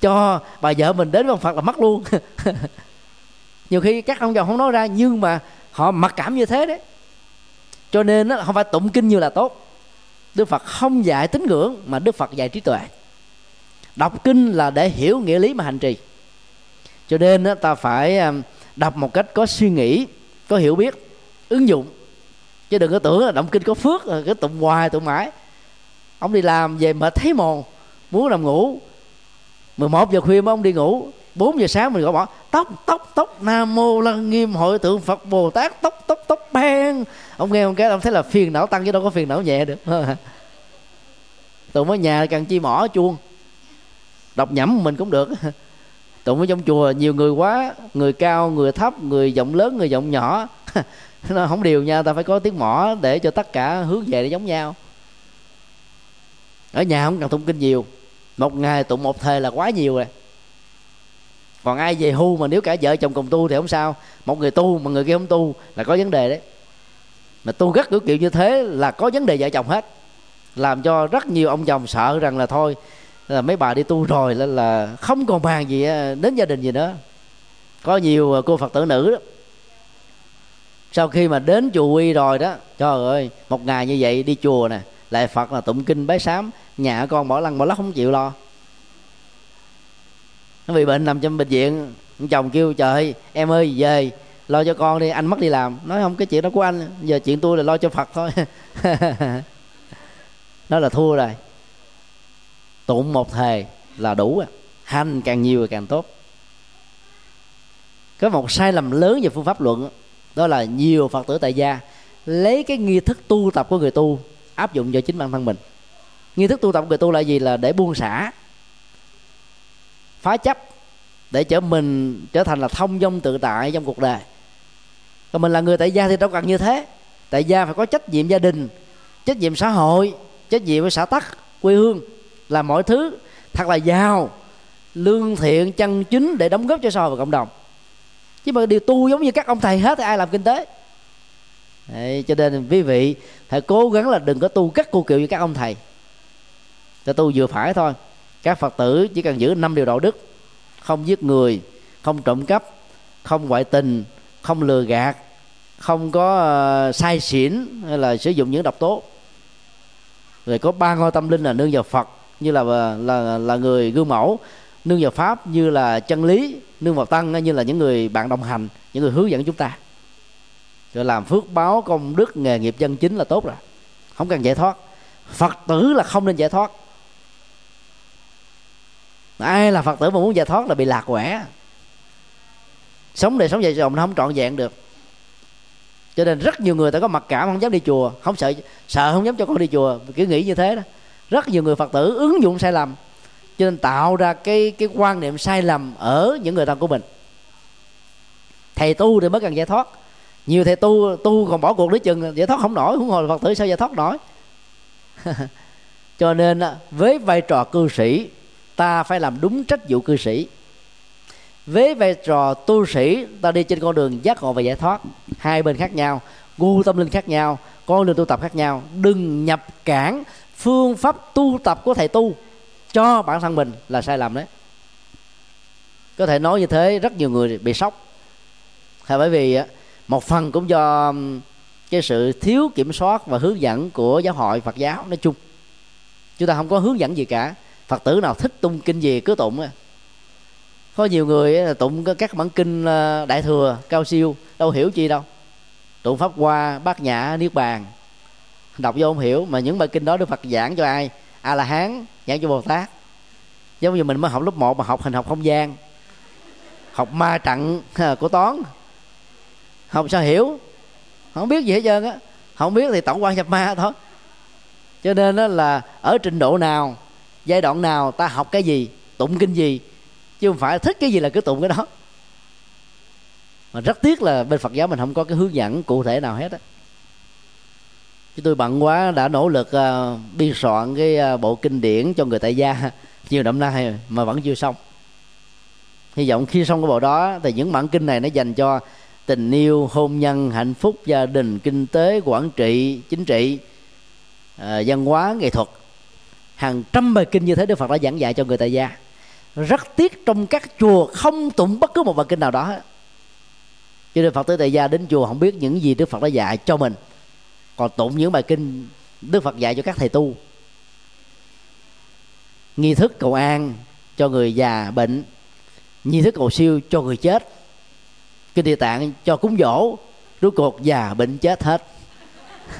Cho bà vợ mình đến với ông phật là mất luôn. Nhiều khi các ông chồng không nói ra, nhưng mà họ mặc cảm như thế đấy. Cho nên nó không phải tụng kinh như là tốt đức phật không dạy tín ngưỡng, mà đức phật dạy trí tuệ. Đọc kinh là để hiểu nghĩa lý mà hành trì. Cho nên ta phải đọc một cách có suy nghĩ, có hiểu biết, ứng dụng. Chứ đừng có tưởng là động kinh có phước, rồi cái tụng hoài, tụng mãi. Ông đi làm về mệt thấy mòn muốn nằm ngủ. 11 giờ khuya mà ông đi ngủ. 4 giờ sáng mình gọi bỏ tóc tóc tóc, nam mô lăng nghiêm hội tượng phật bồ tát, tóc tóc tóc, bang. Ông nghe một cái ông thấy là phiền não tăng chứ đâu có phiền não nhẹ được. Tụng ở nhà cần chi mỏ chuông. Đọc nhẩm mình cũng được. Tụng ở trong chùa nhiều người quá, người cao, người thấp, người giọng lớn, người giọng nhỏ. Nó không điều nha, ta phải có tiếng mỏ để cho tất cả hướng về để giống nhau. Ở nhà không cần tụng kinh nhiều. Một ngày tụng một thề là quá nhiều rồi còn ai về hưu mà nếu cả vợ chồng cùng tu thì không sao. Một người tu mà người kia không tu là có vấn đề đấy. Mà tu gắt kiểu kiểu như thế là có vấn đề vợ chồng hết. Làm cho rất nhiều ông chồng sợ rằng là thôi là mấy bà đi tu rồi là, là không còn bàn gì à, đến gia đình gì nữa. Có nhiều à, cô phật tử nữ đó. Sau khi mà đến chùa quy rồi đó trời ơi một ngày như vậy đi chùa nè lại phật là tụng kinh bái sám nhà con bỏ lăn bỏ lắc không chịu lo nó bị bệnh nằm trong bệnh viện. Chồng kêu, trời em ơi, về, lo cho con đi, anh mất đi làm. Nói, không, cái chuyện đó của anh, giờ chuyện tôi là lo cho phật thôi. Đó là thua rồi. Tụng một thề là đủ à hành càng nhiều càng tốt. Có một sai lầm lớn về phương pháp luận, đó là nhiều phật tử tại gia lấy cái nghi thức tu tập của người tu áp dụng cho chính bản thân mình. Nghi thức tu tập của người tu là gì? Là để buông xả phá chấp để trở mình trở thành là thông dong tự tại trong cuộc đời. Còn mình là người tại gia thì đâu cần như thế. Tại gia phải có trách nhiệm gia đình trách nhiệm xã hội trách nhiệm với xã tắc quê hương là mọi thứ. Thật là giàu lương thiện chân chính để đóng góp cho xã hội và cộng đồng. Chứ mà điều tu giống như các ông thầy hết thì ai làm kinh tế? Đấy, cho nên quý vị hãy cố gắng là đừng có tu cắt cô kiệu như các ông thầy. Ta tu vừa phải thôi các phật tử chỉ cần giữ năm điều đạo đức, không giết người, không trộm cắp, không ngoại tình, không lừa gạt, không có ờ, sai xỉn hay là sử dụng những độc tố. Rồi có ba ngôi tâm linh là nương vào phật, như là ờ, là là người gương mẫu, nương vào pháp, như là chân lý, nương vào tăng, như là những người bạn đồng hành, những người hướng dẫn chúng ta. Rồi làm phước báo công đức nghề nghiệp chân chính là tốt rồi, không cần giải thoát. Phật tử là không nên giải thoát ai là phật tử mà muốn giải thoát là bị lạc quẻ. Sống đời sống vợ chồng nó không trọn vẹn được. Cho nên rất nhiều người ta có mặc cảm, không dám đi chùa, không sợ sợ không dám cho con đi chùa cứ nghĩ như thế đó. Rất nhiều người phật tử ứng dụng sai lầm, cho nên tạo ra cái cái quan niệm sai lầm ở những người thân của mình. Thầy tu thì mới cần giải thoát. Nhiều thầy tu tu còn bỏ cuộc đối chừng, giải thoát không nổi, huống hồ phật tử sao giải thoát nổi? Cho nên với vai trò cư sĩ ta phải làm đúng trách vụ cư sĩ. Với vai trò tu sĩ, ta đi trên con đường giác ngộ và giải thoát. Hai bên khác nhau, gu tâm linh khác nhau, con đường tu tập khác nhau. Đừng nhập cản phương pháp tu tập của thầy tu cho bản thân mình là sai lầm đấy. Có thể nói như thế, rất nhiều người bị sốc. Hay bởi vì một phần cũng do cái sự thiếu kiểm soát và hướng dẫn của giáo hội Phật giáo nói chung. Chúng ta không có hướng dẫn gì cả. Phật tử nào thích tung kinh gì cứ tụng có nhiều người tụng các bản kinh ờ, đại thừa, cao siêu, đâu hiểu chi đâu. Tụng pháp hoa, bát nhã, niết bàn. Đọc vô không hiểu, mà những bài kinh đó đức phật giảng cho ai? A la hán giảng cho bồ tát giống như mình mới học lớp 1 mà học hình học không gian. Học ma trận của toán. Học sao hiểu? Không biết gì hết trơn á. Không biết thì tổng quan nhập ma thôi. Cho nên đó là ở trình độ nào giai đoạn nào ta học cái gì tụng kinh gì chứ không phải thích cái gì là cứ tụng cái đó. Mà rất tiếc là bên Phật giáo mình không có cái hướng dẫn cụ thể nào hết á. Chứ tôi bận quá đã nỗ lực uh, biên soạn cái uh, bộ kinh điển cho người tại gia nhiều năm nay mà vẫn chưa xong. Hy vọng khi xong cái bộ đó thì những bản kinh này nó dành cho tình yêu hôn nhân hạnh phúc gia đình kinh tế quản trị chính trị uh, văn hóa nghệ thuật hàng trăm bài kinh như thế đức phật đã giảng dạy cho người tại gia. Rất tiếc trong các chùa không tụng bất cứ một bài kinh nào đó. Cho nên phật tử tại gia đến chùa không biết những gì đức phật đã dạy cho mình. Còn tụng những bài kinh đức phật dạy cho các thầy tu. Nghi thức cầu an cho người già bệnh. Nghi thức cầu siêu cho người chết. Kinh địa tạng cho cúng dỗ. Rốt cuộc già bệnh chết hết.